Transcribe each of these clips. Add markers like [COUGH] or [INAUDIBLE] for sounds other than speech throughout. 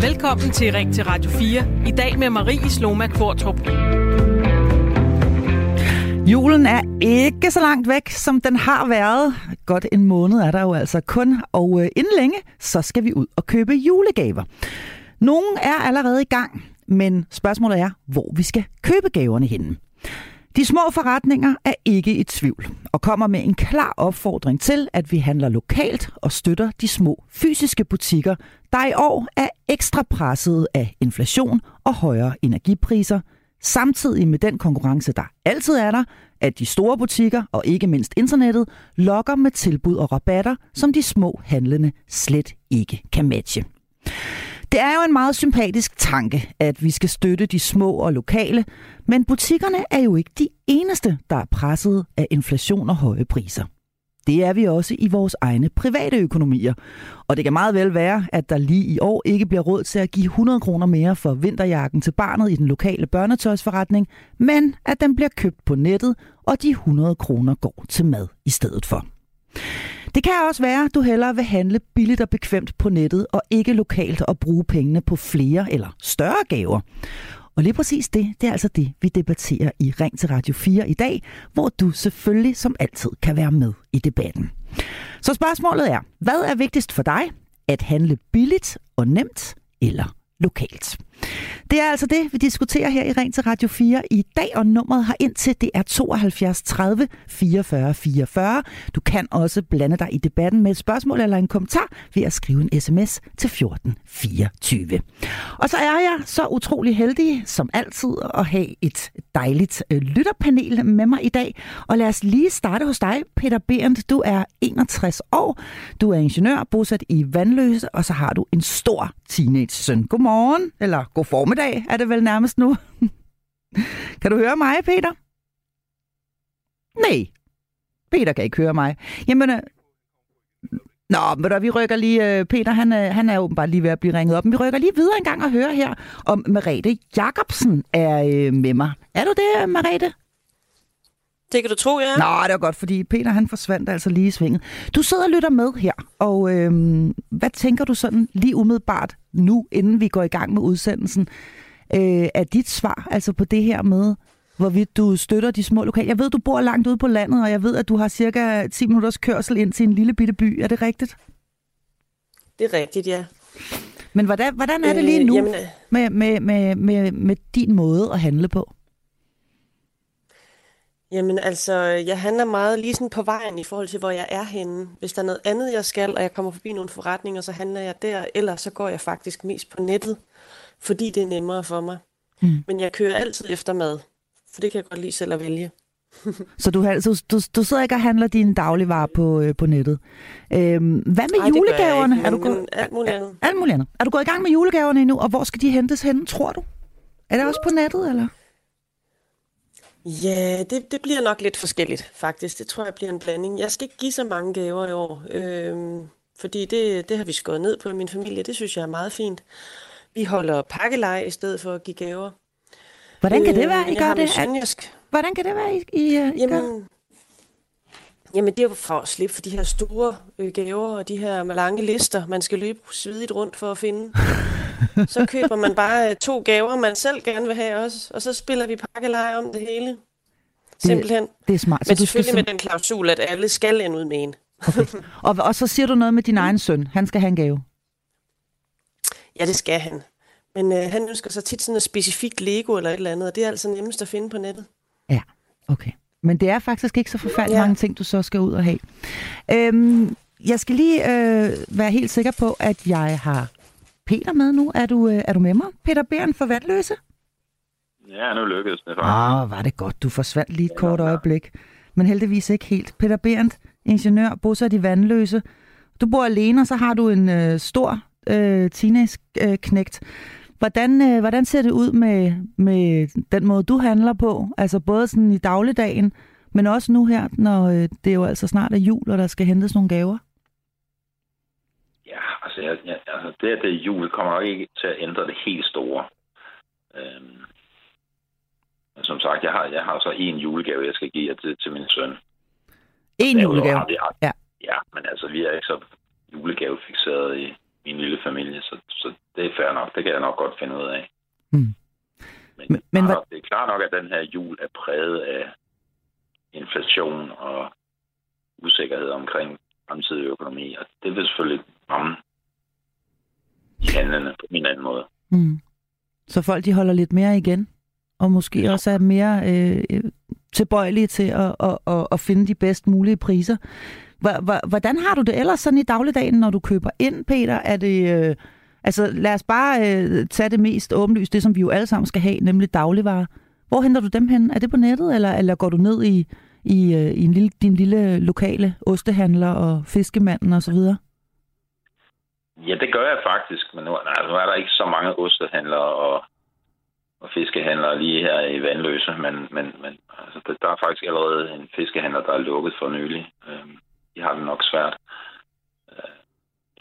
Velkommen til Ring til Radio 4. I dag med Marie Sloma Kvartrup. Julen er ikke så langt væk, som den har været. Godt en måned er der jo altså kun, og øh, inden længe, så skal vi ud og købe julegaver. Nogle er allerede i gang, men spørgsmålet er, hvor vi skal købe gaverne henne. De små forretninger er ikke i tvivl og kommer med en klar opfordring til, at vi handler lokalt og støtter de små fysiske butikker, der i år er ekstra presset af inflation og højere energipriser, samtidig med den konkurrence, der altid er der, at de store butikker og ikke mindst internettet lokker med tilbud og rabatter, som de små handlende slet ikke kan matche. Det er jo en meget sympatisk tanke, at vi skal støtte de små og lokale, men butikkerne er jo ikke de eneste, der er presset af inflation og høje priser. Det er vi også i vores egne private økonomier. Og det kan meget vel være, at der lige i år ikke bliver råd til at give 100 kroner mere for vinterjakken til barnet i den lokale børnetøjsforretning, men at den bliver købt på nettet, og de 100 kroner går til mad i stedet for. Det kan også være, at du hellere vil handle billigt og bekvemt på nettet og ikke lokalt og bruge pengene på flere eller større gaver. Og lige præcis det, det er altså det, vi debatterer i Ring til Radio 4 i dag, hvor du selvfølgelig som altid kan være med i debatten. Så spørgsmålet er, hvad er vigtigst for dig? At handle billigt og nemt eller lokalt? Det er altså det, vi diskuterer her i Ring til Radio 4 i dag, og nummeret har indtil det er 72 30 44 44. Du kan også blande dig i debatten med et spørgsmål eller en kommentar ved at skrive en sms til 14 24. Og så er jeg så utrolig heldig, som altid, at have et dejligt øh, lytterpanel med mig i dag. Og lad os lige starte hos dig, Peter Berndt. Du er 61 år, du er ingeniør, bosat i Vandløse, og så har du en stor teenage-søn. Godmorgen, eller god formiddag er det vel nærmest nu. [LAUGHS] kan du høre mig, Peter? Nej. Peter kan ikke høre mig. Jamen, øh, Nå, men da, vi rykker lige... Øh, Peter, han, øh, han er åbenbart lige ved at blive ringet op. Men vi rykker lige videre en gang og høre her, om Merete Jacobsen er øh, med mig. Er du det, Merete? Det kan du tro, ja. Nå, det er godt, fordi Peter han forsvandt altså lige i svinget. Du sidder og lytter med her, og øh, hvad tænker du sådan lige umiddelbart nu, inden vi går i gang med udsendelsen, øh, er dit svar altså på det her med, hvorvidt du støtter de små lokale? Jeg ved, du bor langt ude på landet, og jeg ved, at du har cirka 10 minutters kørsel ind til en lille bitte by. Er det rigtigt? Det er rigtigt, ja. Men hvordan, hvordan er det lige nu øh, jamen, med, med, med, med, med din måde at handle på? Jamen altså, jeg handler meget lige sådan på vejen i forhold til, hvor jeg er henne. Hvis der er noget andet, jeg skal, og jeg kommer forbi nogle forretninger, så handler jeg der. Ellers så går jeg faktisk mest på nettet, fordi det er nemmere for mig. Mm. Men jeg kører altid efter mad, for det kan jeg godt lide selv at vælge. [LAUGHS] så du, du, du, du sidder ikke og handler dine dagligvarer på, øh, på nettet. Øhm, hvad med Ej, julegaverne? Ikke, er du gået, alt muligt andet. Alt muligt andet. Er du gået i gang med julegaverne endnu, og hvor skal de hentes hen, tror du? Er det også på nettet, eller? Ja, det, det bliver nok lidt forskelligt, faktisk. Det tror jeg bliver en blanding. Jeg skal ikke give så mange gaver i år, øh, fordi det, det har vi skåret ned på i min familie. Det synes jeg er meget fint. Vi holder pakkeleje i stedet for at give gaver. Hvordan kan det øh, være, I gør det? Hvordan kan det være, I, I, I jamen, gør? Jamen, det er jo for at slippe for de her store øh, gaver og de her lange lister, man skal løbe svidigt rundt for at finde. [LAUGHS] [LAUGHS] så køber man bare øh, to gaver, man selv gerne vil have også, og så spiller vi pakkeleje om det hele. Simpelthen. Det, det er smart. Men så selvfølgelig med den klausul, at alle skal ind ud med en. okay. [LAUGHS] og, og så siger du noget med din egen søn. Han skal have en gave. Ja, det skal han. Men øh, han ønsker sig tit sådan noget specifikt Lego eller et eller andet, og det er altså nemmest at finde på nettet. Ja, okay. Men det er faktisk ikke så forfærdeligt ja. mange ting, du så skal ud og have. Øhm, jeg skal lige øh, være helt sikker på, at jeg har Peter med nu. Er du, øh, er du med mig? Peter Bæren for Vandløse? Ja, nu lykkedes det. Ah, var det godt. Du forsvandt lige et ja, kort øjeblik. Men heldigvis ikke helt. Peter Berndt, ingeniør, bosat i Vandløse. Du bor alene, og så har du en øh, stor øh, teenage-knægt. Hvordan, øh, hvordan ser det ud med, med den måde, du handler på? Altså både sådan i dagligdagen, men også nu her, når øh, det jo altså snart er jul, og der skal hentes nogle gaver? Altså, jeg, jeg, altså det, at det er jul, kommer nok ikke til at ændre det helt store. Øhm, men som sagt, jeg har, jeg har så en julegave, jeg skal give til, til min søn. En julegave? Vi, ja. Ja, men altså, vi er ikke så julegavefixeret i min lille familie, så, så det er fair nok. Det kan jeg nok godt finde ud af. Mm. Men, Men- men hvad- det er klart nok, at den her jul er præget af inflation og usikkerhed omkring fremtidig økonomi, og det vil selvfølgelig ramme handlende på en anden måde. Mm. Så folk de holder lidt mere igen, og måske også er mere øh, øh, tilbøjelige til at, at, at, at finde de bedst mulige priser. Hvordan har du det ellers sådan i dagligdagen, når du køber ind, Peter? Er det, øh, altså lad os bare øh, tage det mest åbenlyst, det som vi jo alle sammen skal have, nemlig dagligvarer. Hvor henter du dem hen? Er det på nettet, eller, eller går du ned i, i, øh, i en lille, din lille lokale ostehandler og fiskemanden osv.? Ja, det gør jeg faktisk, men nu, nej, nu er der ikke så mange ostehandlere og, og fiskehandlere lige her i Vandløse, men, men, men altså, der- er faktisk allerede en fiskehandler, der er lukket for nylig. Øhm, de har det nok svært. Øh,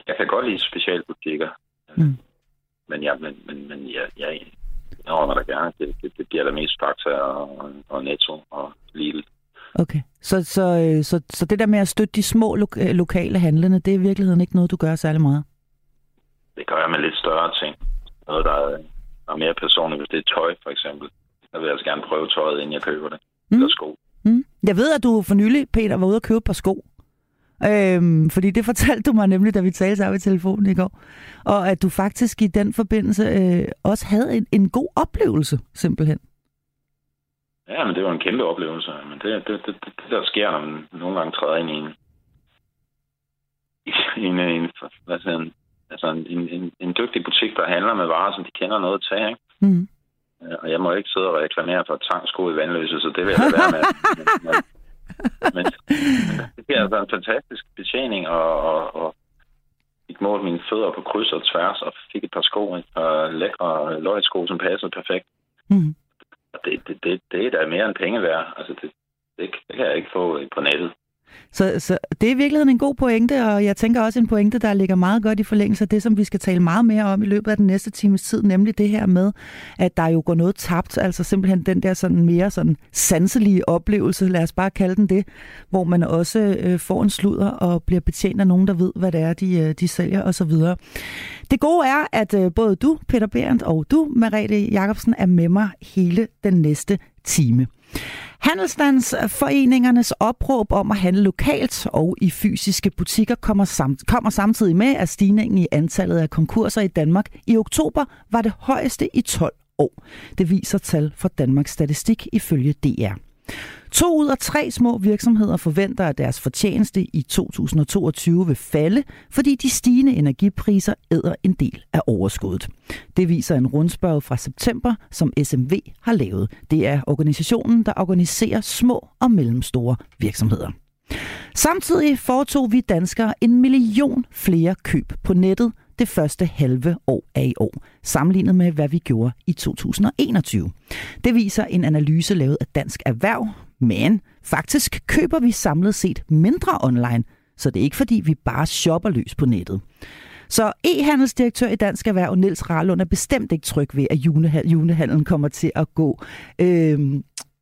Jeg kan godt lide specialbutikker, Mm. men, ja, men, men, men jeg, jeg indrømmer da gerne, det, det, det bliver der mest Fakta og, og Netto og Lidl. Okay, så, så, øh, så, så det der med at støtte de små lo- øh, lokale handlende, det er i virkeligheden ikke noget, du gør særlig meget? Det gør jeg med lidt større ting. Noget, der er, der er mere personligt. Hvis det er tøj, for eksempel, så vil jeg altså gerne prøve tøjet, inden jeg køber det. Mm. Eller sko. Mm. Jeg ved, at du for nylig, Peter, var ude og købe et par sko. Øhm, fordi det [LAUGHS] fortalte du mig nemlig, da vi talte sammen i telefonen i går. Og at du faktisk i den forbindelse øh, også havde en, en god oplevelse, simpelthen. Ja, men det var en kæmpe oplevelse. Men det, det, det, det, det der sker, når man nogle gange træder ind i en, i en, en, hvad siger, en, altså en, en, en, dygtig butik, der handler med varer, som de kender noget til. Ikke? Mm. Øh, Og jeg må ikke sidde og reklamere for tangsko i vandløse, så det vil jeg være med. Men, men, men, men det bliver altså en fantastisk betjening, og, og, og fik målt mine fødder på kryds og tværs, og fik et par sko, et par lækre løgsko, som passede perfekt. Mm. Og det, det, det, det er da mere end penge værd. Altså, det, det, det kan jeg ikke få på nettet. Så, så det er i virkeligheden en god pointe, og jeg tænker også en pointe, der ligger meget godt i forlængelse af det, som vi skal tale meget mere om i løbet af den næste times tid, nemlig det her med, at der jo går noget tabt, altså simpelthen den der sådan mere sådan sanselige oplevelse, lad os bare kalde den det, hvor man også øh, får en sludder og bliver betjent af nogen, der ved, hvad det er, de, øh, de sælger osv. Det gode er, at øh, både du, Peter Berndt, og du, Merete Jacobsen, er med mig hele den næste time. Handelsstandsforeningernes opråb om at handle lokalt og i fysiske butikker kommer, samt, kommer samtidig med, at stigningen i antallet af konkurser i Danmark i oktober var det højeste i 12 år. Det viser tal fra Danmarks Statistik ifølge DR. To ud af tre små virksomheder forventer, at deres fortjeneste i 2022 vil falde, fordi de stigende energipriser æder en del af overskuddet. Det viser en rundspørg fra september, som SMV har lavet. Det er organisationen, der organiserer små og mellemstore virksomheder. Samtidig foretog vi danskere en million flere køb på nettet det første halve år af i år, sammenlignet med, hvad vi gjorde i 2021. Det viser en analyse lavet af Dansk Erhverv, men faktisk køber vi samlet set mindre online, så det er ikke fordi, vi bare shopper løs på nettet. Så e-handelsdirektør i Dansk Erhverv, Niels Rarlund, er bestemt ikke tryg ved, at julehandlen kommer til at gå øh,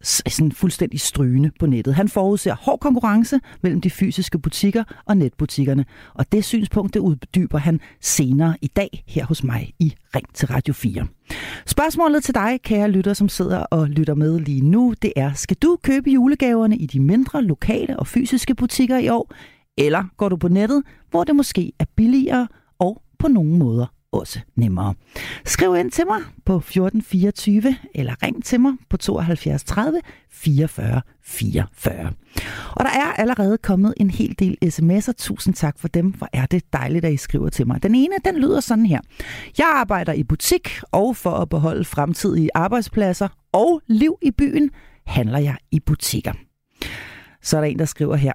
sådan fuldstændig strygende på nettet. Han forudser hård konkurrence mellem de fysiske butikker og netbutikkerne, og det synspunkt det uddyber han senere i dag her hos mig i Ring til Radio 4. Spørgsmålet til dig, kære lytter, som sidder og lytter med lige nu, det er, skal du købe julegaverne i de mindre lokale og fysiske butikker i år, eller går du på nettet, hvor det måske er billigere og på nogle måder også nemmere. Skriv ind til mig på 1424, eller ring til mig på 72 30 44 44. Og der er allerede kommet en hel del sms'er. Tusind tak for dem. Hvor er det dejligt, at I skriver til mig. Den ene, den lyder sådan her. Jeg arbejder i butik, og for at beholde fremtidige arbejdspladser og liv i byen, handler jeg i butikker. Så er der en, der skriver her.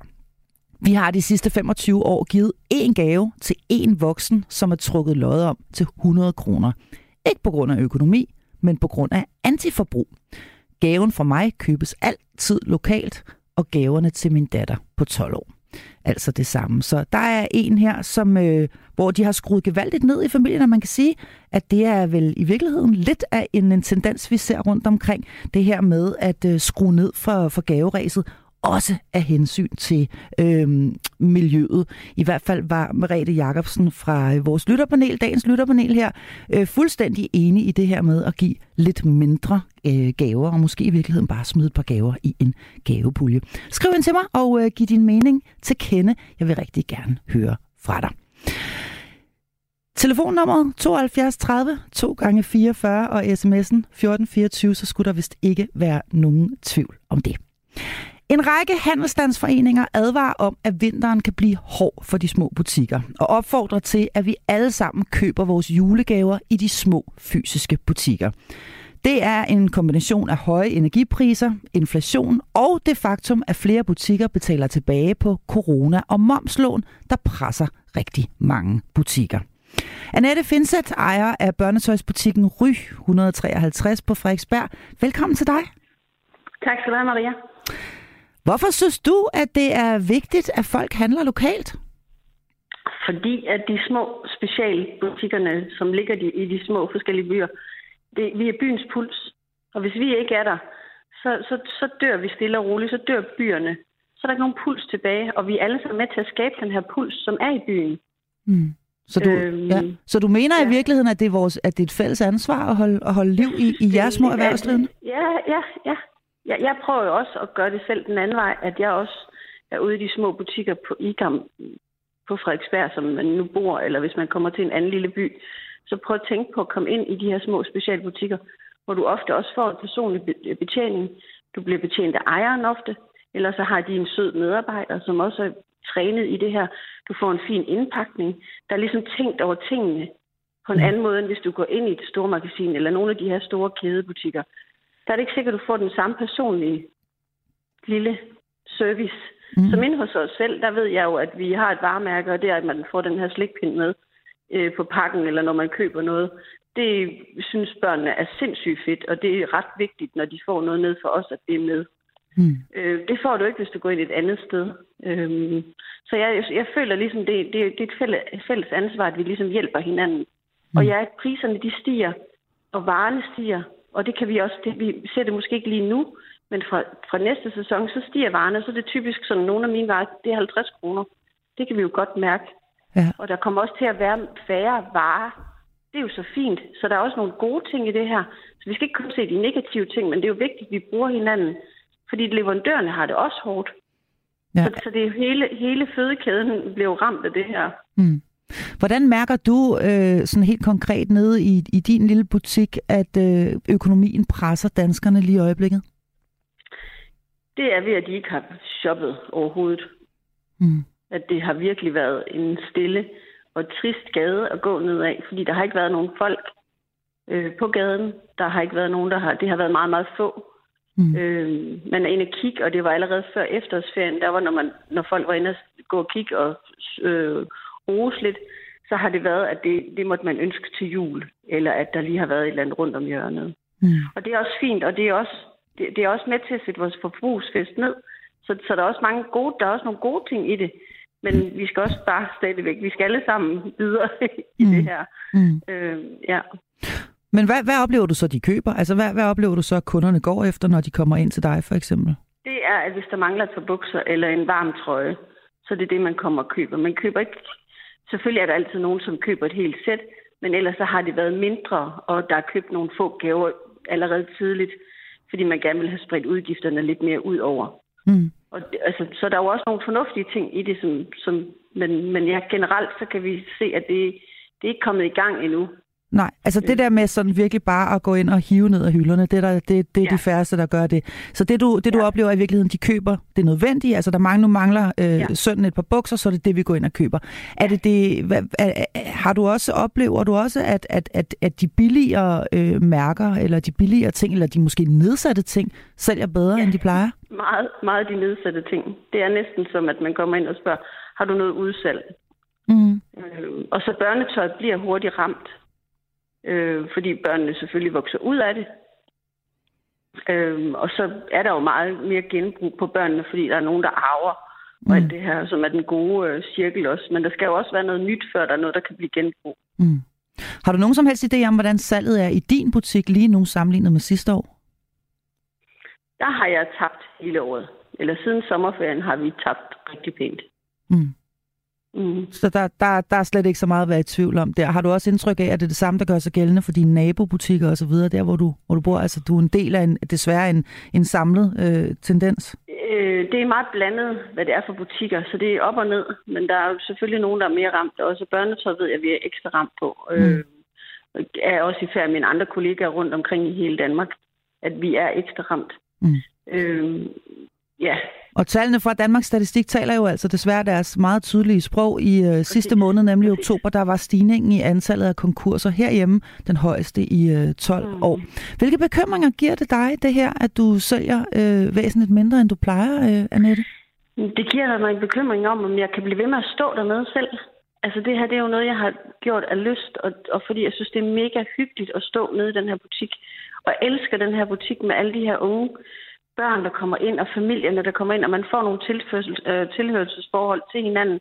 Vi har de sidste 25 år givet én gave til én voksen, som er trukket lod om til 100 kroner. Ikke på grund af økonomi, men på grund af antiforbrug. Gaven fra mig købes altid lokalt, og gaverne til min datter på 12 år. Altså det samme. Så der er en her, som, øh, hvor de har skruet gevaldigt ned i familien, og man kan sige, at det er vel i virkeligheden lidt af en, en tendens, vi ser rundt omkring. Det her med at øh, skrue ned for, for gaveræset, også af hensyn til øh, miljøet. I hvert fald var Merete Jacobsen fra øh, vores lytterpanel, dagens lytterpanel her, øh, fuldstændig enig i det her med at give lidt mindre øh, gaver, og måske i virkeligheden bare smide et par gaver i en gavepulje. Skriv ind til mig og øh, giv din mening til kende. Jeg vil rigtig gerne høre fra dig. Telefonnummeret 72 30 2 gange 44 og sms'en 1424, så skulle der vist ikke være nogen tvivl om det. En række handelsstandsforeninger advarer om, at vinteren kan blive hård for de små butikker, og opfordrer til, at vi alle sammen køber vores julegaver i de små fysiske butikker. Det er en kombination af høje energipriser, inflation og det faktum, at flere butikker betaler tilbage på corona- og momslån, der presser rigtig mange butikker. Annette Finset, ejer af børnetøjsbutikken Ry 153 på Frederiksberg. Velkommen til dig. Tak skal du have, Maria. Hvorfor synes du, at det er vigtigt, at folk handler lokalt? Fordi at de små specialbutikkerne, som ligger i de små forskellige byer, det, vi er byens puls. Og hvis vi ikke er der, så, så, så dør vi stille og roligt, så dør byerne. Så er der ikke nogen puls tilbage, og vi er alle sammen med til at skabe den her puls, som er i byen. Mm. Så du, øhm, ja. så du mener ja. i virkeligheden, at det, er vores, at det er et fælles ansvar at holde, at holde liv i, i jeres små erhvervsdrivende? Ja, ja, ja. Jeg, jeg prøver jo også at gøre det selv den anden vej, at jeg også er ude i de små butikker på IGAM på Frederiksberg, som man nu bor, eller hvis man kommer til en anden lille by, så prøv at tænke på at komme ind i de her små specialbutikker, hvor du ofte også får en personlig betjening. Du bliver betjent af ejeren ofte, eller så har de en sød medarbejder, som også er trænet i det her. Du får en fin indpakning. Der er ligesom tænkt over tingene på en mm. anden måde, end hvis du går ind i et store magasin eller nogle af de her store kædebutikker. Der er det ikke sikkert, at du får den samme personlige lille service. Mm. Som inde hos os selv, der ved jeg jo, at vi har et varemærke, og det er, at man får den her slikpind med øh, på pakken, eller når man køber noget. Det synes børnene er sindssygt fedt, og det er ret vigtigt, når de får noget ned for os, at det er med. Mm. Øh, det får du ikke, hvis du går ind et andet sted. Øh, så jeg, jeg føler ligesom, det, det, det er et fælles, fælles ansvar, at vi ligesom hjælper hinanden. Mm. Og ja, priserne de stiger, og varerne stiger, og det kan vi også, det, vi ser det måske ikke lige nu, men fra, fra næste sæson, så stiger varerne, så det er typisk sådan, nogle af mine varer, det er 50 kroner. Det kan vi jo godt mærke. Ja. Og der kommer også til at være færre varer. Det er jo så fint. Så der er også nogle gode ting i det her. Så vi skal ikke kun se de negative ting, men det er jo vigtigt, at vi bruger hinanden. Fordi leverandørerne har det også hårdt. Ja. Så, så det er hele, hele fødekæden blev ramt af det her. Mm. Hvordan mærker du øh, sådan helt konkret nede i, i din lille butik, at øh, økonomien presser danskerne lige i øjeblikket? Det er ved, at de ikke har shoppet overhovedet. Mm at det har virkelig været en stille og trist gade at gå ned af, fordi der har ikke været nogen folk øh, på gaden. Der har ikke været nogen, der har... Det har været meget, meget få. Mm. Øh, man er inde og kigge, og det var allerede før efterårsferien, der var, når, man, når folk var inde og gå og kigge og øh, rose lidt, så har det været, at det, det måtte man ønske til jul, eller at der lige har været et eller andet rundt om hjørnet. Mm. Og det er også fint, og det er også, det, det er også med til at sætte vores forbrugsfest ned. Så, så der er også mange gode, der er også nogle gode ting i det. Men vi skal også bare stadigvæk, vi skal alle sammen videre [LAUGHS] i mm. det her. Mm. Øh, ja. Men hvad, hvad oplever du så, de køber? Altså, hvad, hvad oplever du så, at kunderne går efter, når de kommer ind til dig, for eksempel? Det er, at hvis der mangler et par bukser eller en varm trøje, så det er det, man kommer og køber. Man køber ikke... Selvfølgelig er der altid nogen, som køber et helt sæt, men ellers så har det været mindre, og der er købt nogle få gaver allerede tidligt, fordi man gerne vil have spredt udgifterne lidt mere ud over. Mm. Og altså, så der er jo også nogle fornuftige ting i det, som, som, men, men ja, generelt så kan vi se, at det, det er ikke kommet i gang endnu. Nej, altså det der med sådan virkelig bare at gå ind og hive ned af hylderne, det, der, det, det er ja. de færreste, der gør det. Så det du, det, du ja. oplever i virkeligheden, de køber det nødvendige. Altså der mange, nu mangler øh, ja. sønnen et par bukser, så er det det, vi går ind og køber. Ja. Er det det, hvad, er, har du også, oplever du også, at, at, at, at de billigere øh, mærker, eller de billigere ting, eller de måske nedsatte ting, sælger bedre, ja. end de plejer? Meget, meget de nedsatte ting. Det er næsten som, at man kommer ind og spørger, har du noget udsalg? Mm. Øh, og så børnetøj bliver hurtigt ramt øh, fordi børnene selvfølgelig vokser ud af det. Øh, og så er der jo meget mere genbrug på børnene, fordi der er nogen, der arver mm. og alt det her, som er den gode øh, cirkel også. Men der skal jo også være noget nyt, før der er noget, der kan blive genbrug. Mm. Har du nogen som helst idé om, hvordan salget er i din butik lige nu sammenlignet med sidste år? Der har jeg tabt hele året. eller siden sommerferien, har vi tabt rigtig pænt. Mm. Mm. Så der, der, der er slet ikke så meget at være i tvivl om der. Har du også indtryk af, at det er det samme, der gør sig gældende for dine nabobutikker og så videre, der hvor du, hvor du bor? Altså, du er en del af en, desværre en, en samlet øh, tendens. Øh, det er meget blandet, hvad det er for butikker, så det er op og ned. Men der er jo selvfølgelig nogen, der er mere ramt. Også børnetøj ved jeg, vi er ekstra ramt på. Mm. Øh, er også i færd med mine andre kollegaer rundt omkring i hele Danmark, at vi er ekstra ramt. Mm. Øh, ja, Og tallene fra Danmarks Statistik taler jo altså desværre deres meget tydelige sprog. I øh, sidste måned, nemlig oktober, der var stigningen i antallet af konkurser herhjemme den højeste i øh, 12 mm. År. Hvilke bekymringer giver det dig, det her, at du sælger øh, væsentligt mindre, end du plejer, øh, Annette? Det giver mig en bekymring om, om jeg kan blive ved med at stå dernede selv. Altså det her, det er jo noget, jeg har gjort af lyst, og, og fordi jeg synes, det er mega hyggeligt at stå nede i den her butik. Og elsker den her butik med alle de her unge børn, der kommer ind, og familierne, der kommer ind, og man får nogle tilførsel, øh, tilhørelsesforhold til hinanden,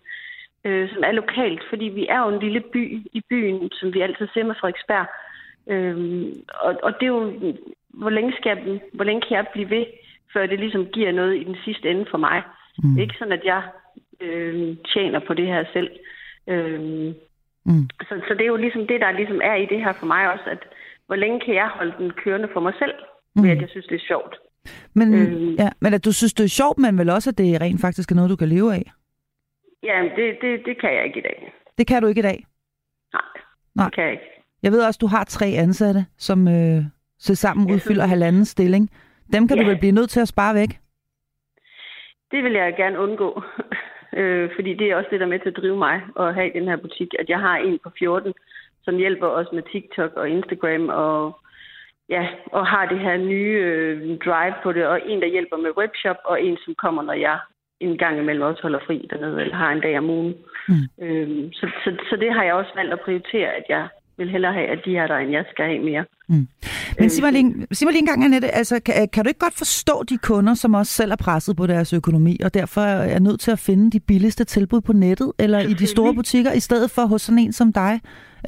øh, som er lokalt. Fordi vi er jo en lille by i byen, som vi altid ser med Frederiksberg. Øh, og, og det er jo, hvor længe, skal jeg, hvor længe kan jeg blive ved, før det ligesom giver noget i den sidste ende for mig. Mm. Ikke sådan, at jeg øh, tjener på det her selv. Øh, Mm. så, så det er jo ligesom det, der ligesom er i det her for mig også, at hvor længe kan jeg holde den kørende for mig selv, mm. ved at jeg synes, det er sjovt. Men, Øhm. ja, men at du synes, det er sjovt, men vel også, at det rent faktisk er noget, du kan leve af? Ja, det, det, det kan jeg ikke i dag. Det kan du ikke i dag. Nej, Nej. det kan jeg ikke. Jeg ved også, du har tre ansatte, som øh, til sammen udfylder synes- halvanden stilling. Dem kan ja. du vel blive nødt til at spare væk? Det vil jeg gerne undgå. [LAUGHS] øh, fordi det er også det, der er med til at drive mig at have den her butik. At jeg har en på 14, som hjælper os med TikTok og Instagram og ja, og har det her nye øh, drive på det, og en, der hjælper med webshop, og en, som kommer, når jeg en gang imellem også holder fri dernede, eller har en dag om ugen. Mm. Øhm, så, så, så det har jeg også valgt at prioritere, at jeg vil hellere have, at de er der, end jeg skal have mere. Men sig mig, lige, sig mig lige en gang, Annette, altså, kan, kan du ikke godt forstå de kunder, som også selv er presset på deres økonomi, og derfor er nødt til at finde de billigste tilbud på nettet, eller i de store butikker, i stedet for hos sådan en som dig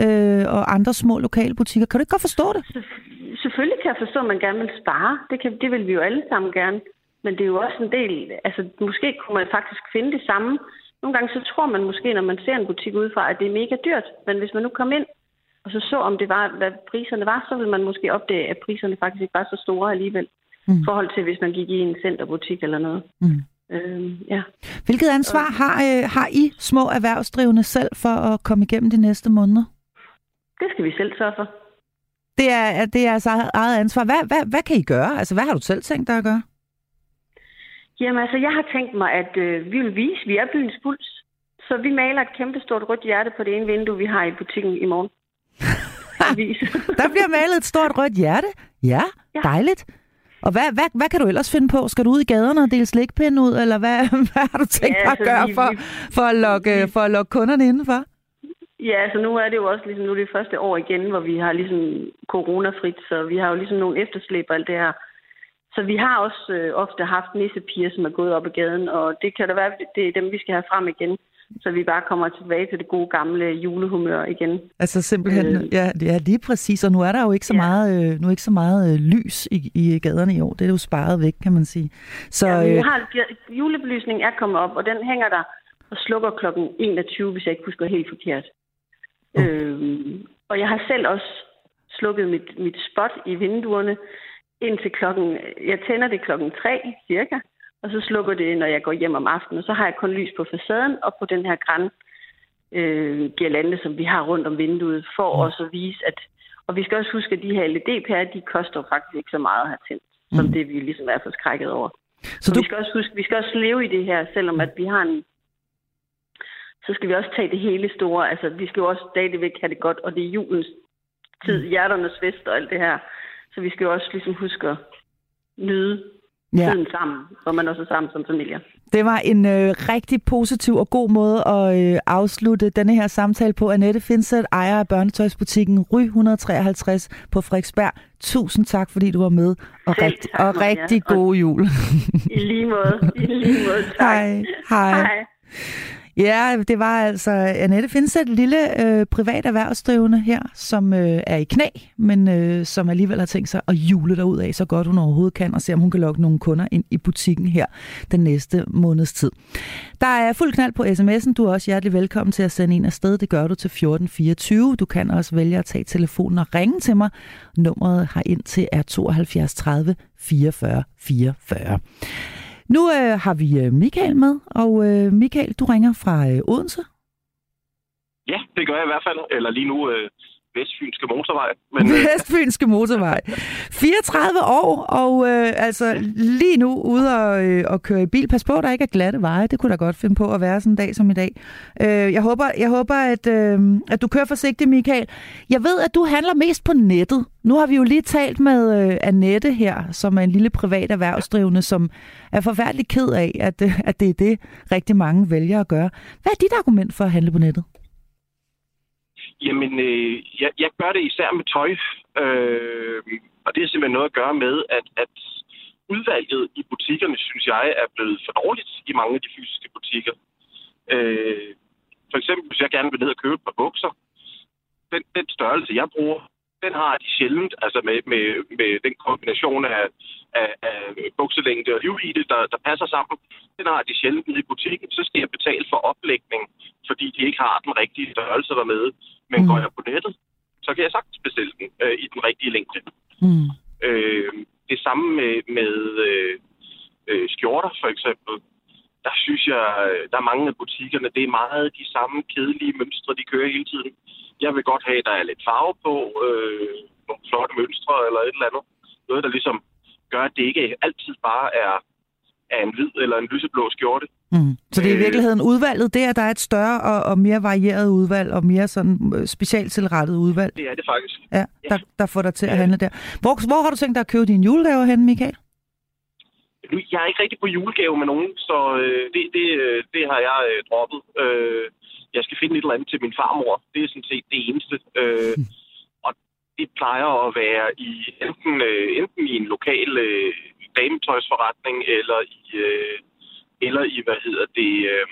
øh, og andre små lokale butikker? Kan du ikke godt forstå det? Selvf- Selvfølgelig kan jeg forstå, at man gerne vil spare. Det, kan, det vil vi jo alle sammen gerne. Men det er jo også en del... Altså, måske kunne man faktisk finde det samme. Nogle gange så tror man måske, når man ser en butik udefra, at det er mega dyrt. Men hvis man nu kom ind og så så, om det var, hvad priserne var, så ville man måske opdage, at priserne faktisk ikke var så store alligevel. Mm. I forhold til, hvis man gik i en centerbutik eller noget. Mm. Øhm, ja. Hvilket ansvar har, øh, har I små erhvervsdrivende selv for at komme igennem de næste måneder? Det skal vi selv sørge for. Det er, det er jeres eget ansvar. Hvad, hvad, hvad kan I gøre? Altså, hvad har du selv tænkt dig at gøre? Jamen altså, jeg har tænkt mig, at øh, vi vil vise, at vi er byens puls. Så vi maler et kæmpe stort rødt hjerte på det ene vindue, vi har i butikken i morgen. [LAUGHS] Der bliver malet et stort rødt hjerte. Ja, Ja. dejligt. Og hvad, hvad, hvad kan du ellers finde på? Skal du ud i gaderne og dele slikpinde ud, eller hvad, [LAUGHS] hvad har du tænkt Ja, dig at altså, gøre vi- for, vi- for, at lokke, vi- for at lokke kunderne indenfor? Ja, altså nu er det jo også ligesom nu det første år igen, hvor vi har ligesom coronafrit, så vi har jo ligesom nogle efterslæb og alt det her. Så vi har også øh, ofte haft nissepiger, som er gået op ad gaden, og det kan da være, det er dem, vi skal have frem igen. Så vi bare kommer tilbage til det gode gamle julehumør igen. Altså simpelthen, øh, Øh. ja, ja, lige præcis. Og nu er der jo ikke så Ja. meget, øh, nu er ikke så meget øh, lys i, i gaderne i år. Det er jo sparet væk, kan man sige. Så Ja, vi øh, har, julebelysningen er kommet op, og den hænger der og slukker klokken 21, hvis jeg ikke husker helt forkert. Oh. Øhm, og jeg har selv også slukket mit, mit spot i vinduerne indtil klokken... Jeg tænder det klokken 3 cirka, og så slukker det, når jeg går hjem om aftenen. Og så har jeg kun lys på facaden og på den her græn øh, girlande, som vi har rundt om vinduet, for Mm. også at vise, at... Og vi skal også huske, at de her LED-pærer, de koster faktisk ikke så meget at have tændt, som Mm. det vi ligesom er forskrækket over. så Så du, vi skal også huske, vi skal også leve i det her, selvom at vi har en så skal vi også tage det hele store. Altså, vi skal jo også stadigvæk have det godt, og det er julens tid, hjerternes fest og alt det her. Så vi skal jo også ligesom huske at nyde ja, tiden sammen, hvor man også er sammen som familie. det var en øh, rigtig positiv og god måde at øh, afslutte denne her samtale på. Annette Finseth, ejer af børnetøjsbutikken Ry 153 på Frederiksberg. Tusind tak, fordi du var med, og, Selv rigt, tak, og rigtig god jul. I lige måde. I lige måde. [LAUGHS] Tak. Hej. Hej. Hej. Ja, det var altså Annette findes et lille øh, privat erhvervsdrivende her, som øh, er i knæ, men øh, som alligevel har tænkt sig at jule derud af så godt hun overhovedet kan, og se om hun kan lokke nogle kunder ind i butikken her den næste måneds tid. Der er fuld knald på sms'en. Du er også hjertelig velkommen til at sende en afsted. Det gør du til 1424. Du kan også vælge at tage telefonen og ringe til mig. Nummeret har ind til er 72 30 44 44. Nu øh, har vi øh, Michael med, og øh, Michael, du ringer fra øh, Odense. Ja, det gør jeg i hvert fald. Eller lige nu øh, Vestfynske Motorvej. Men, øh, Vestfynske Motorvej. 34 år, og øh, altså lige nu ude og, øh, og køre i bil. Pas på, der ikke er glatte veje. Det kunne da godt finde på at være sådan en dag som i dag. Øh, jeg håber, jeg håber at, øh, at du kører forsigtigt, Michael. Jeg ved, at du handler mest på nettet. Nu har vi jo lige talt med øh, Annette her, som er en lille privat erhvervsdrivende, som er forfærdelig ked af, at, øh, at det er det, rigtig mange vælger at gøre. Hvad er dit argument for at handle på nettet? Jamen, øh, jeg, jeg gør det især med tøj. Øh, og det har simpelthen noget at gøre med, at, at udvalget i butikkerne, synes jeg, er blevet for dårligt i mange af de fysiske butikker. Øh, for eksempel, hvis jeg gerne vil ned og købe et par bukser, den, den størrelse, jeg bruger, den har de sjældent, altså med, med, med den kombination af, af, af bukselængde og livvide, der, der passer sammen, den har de sjældent i butikken. Så skal jeg betale for oplægning, fordi de ikke har den rigtige størrelse dernede. Men mm. går jeg på nettet, så kan jeg sagtens bestille den øh, i den rigtige længde. Mm. Øh, det samme med, med øh, øh, skjorter, for eksempel. Der synes jeg, der er mange af butikkerne, det er meget de samme kedelige mønstre, de kører hele tiden. Jeg vil godt have, at der er lidt farve på, øh, nogle flotte mønstre eller et eller andet. Noget, der ligesom gør, at det ikke altid bare er, er en hvid eller en lyseblå skjorte. Mm. Så det er i Øh. virkeligheden udvalget, det er, at der er et større og, og mere varieret udvalg, og mere sådan øh, specialtilrettet udvalg, Det er det faktisk. ja, der, der får dig til at Ja. handle der. Hvor, hvor har du tænkt dig at købe dine julegaver hen, Michael? Nu, jeg er ikke rigtig på julegave med nogen, så øh, det, det, øh, det har jeg øh, droppet. Øh, jeg skal finde et eller andet til min farmor. Det er sådan set det eneste. Øh, [LAUGHS] det plejer at være i enten, øh, enten i en lokal øh, dametøjsforretning, eller i, øh, eller i, hvad hedder det, øh,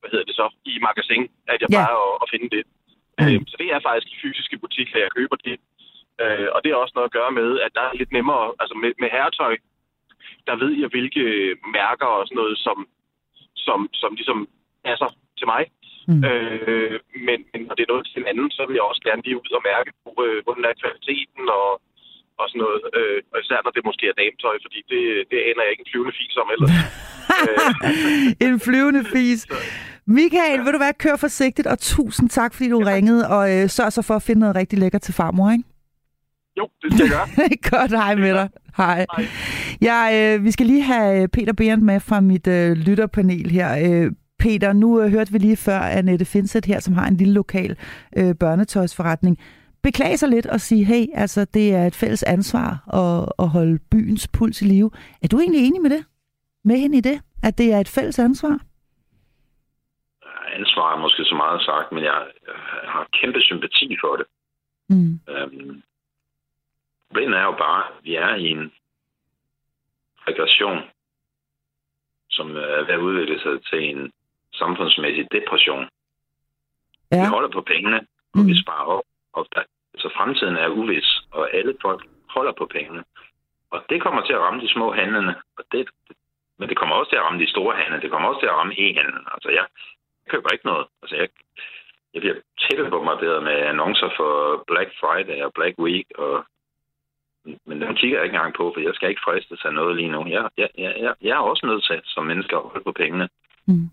hvad hedder det så, i magasin, at jeg Ja. plejer at, at finde det. Mm. Øh, så det er faktisk i fysiske butikker, jeg køber det. Øh, og det har også noget at gøre med, at der er lidt nemmere, altså med, med herretøj, der ved jeg, hvilke mærker og sådan noget, som, som, som ligesom passer til mig. Mm. Øh, men, men når det er noget til en anden, så vil jeg også gerne lige ud og mærke på, øh, hvordan er kvaliteten og, og sådan noget. Øh, og især når det måske er dametøj, fordi det, det aner jeg ikke en flyvende fis om ellers. [LAUGHS] øh, en flyvende fis. Michael, vil du være kør forsigtigt, og tusind tak, fordi du ringede, og øh, sørg så for at finde noget rigtig lækkert til farmor, ikke? jo, det skal jeg gøre. [LAUGHS] Godt, hej med dig. Hej. Hej. Ja, øh, vi skal lige have øh, Peter Berendt med fra mit øh, lytterpanel her. Øh, Peter, nu øh, hørte vi lige før Annette Finset her, som har en lille lokal øh, børnetøjsforretning. Beklage sig lidt og sige, hey, altså det er et fælles ansvar at, at holde byens puls i live. Er du egentlig enig med det? Med hende i det? At det er et fælles ansvar? Ansvar er måske så meget sagt, men jeg, har kæmpe sympati for det. Mm. Øhm, problemet er jo bare, at vi er i en regression, som er ved at udvikle sig til en samfundsmæssig depression. Ja. Vi holder på pengene, og Mm. vi sparer op. Og der, så fremtiden er uvis, og alle folk holder på pengene. Og det kommer til at ramme de små handlende, og det, men det kommer også til at ramme de store handlende. Det kommer også til at ramme e-handlen. Altså, jeg køber ikke noget. Altså, jeg, jeg bliver tæppebombarderet med annoncer for Black Friday og Black Week, og men dem kigger jeg ikke engang på, for jeg skal ikke fristes af noget lige nu. Jeg, jeg, jeg, jeg, jeg er også nødt til, som mennesker, at holde på pengene. Mm.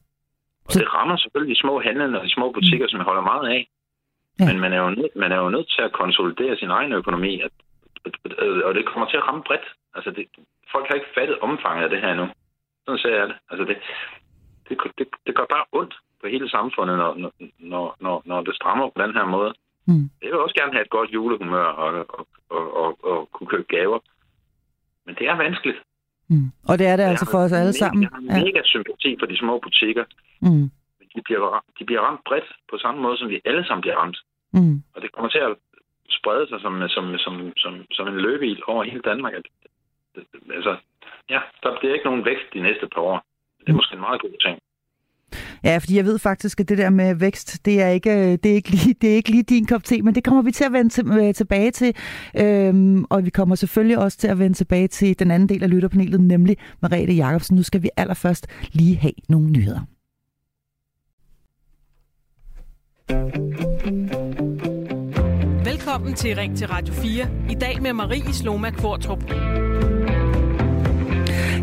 Og Så- det rammer selvfølgelig de små handlende og de små butikker, som jeg holder meget af. Ja. Men man er, jo nødt, man er jo nødt til at konsolidere sin egen økonomi, at, og det kommer til at ramme bredt. Altså, det, folk har ikke fattet omfanget af det her endnu. Sådan ser jeg det. Altså, det, det, det, det gør bare ondt på hele samfundet, når, når, når, når det strammer på den her måde. Mm. Jeg vil også gerne have et godt julehumør og, og, og, og, og kunne købe gaver. Men det er vanskeligt. Mm. Og det er det Jeg altså for os alle mega- sammen. Jeg har mega sympati for de små butikker. Mm. De bliver, de bliver ramt bredt på samme måde, som vi alle sammen bliver ramt. Mm. Og det kommer til at sprede sig som, som, som, som, som en løbeil over hele Danmark. Altså, ja, der bliver ikke nogen vækst de næste par år. Det er måske en meget god ting. Ja, fordi jeg ved faktisk, at det der med vækst, det er ikke, øh, det er ikke, lige, det er ikke lige din kop te, men det kommer vi til at vende øh, tilbage til. Øhm, og vi kommer selvfølgelig også til at vende tilbage til den anden del af lytterpanelet, nemlig Marete Jacobsen. Nu skal vi allerførst lige have nogle nyheder. Velkommen til Ring til Radio 4. I dag med Marie Sloma Kvartrup.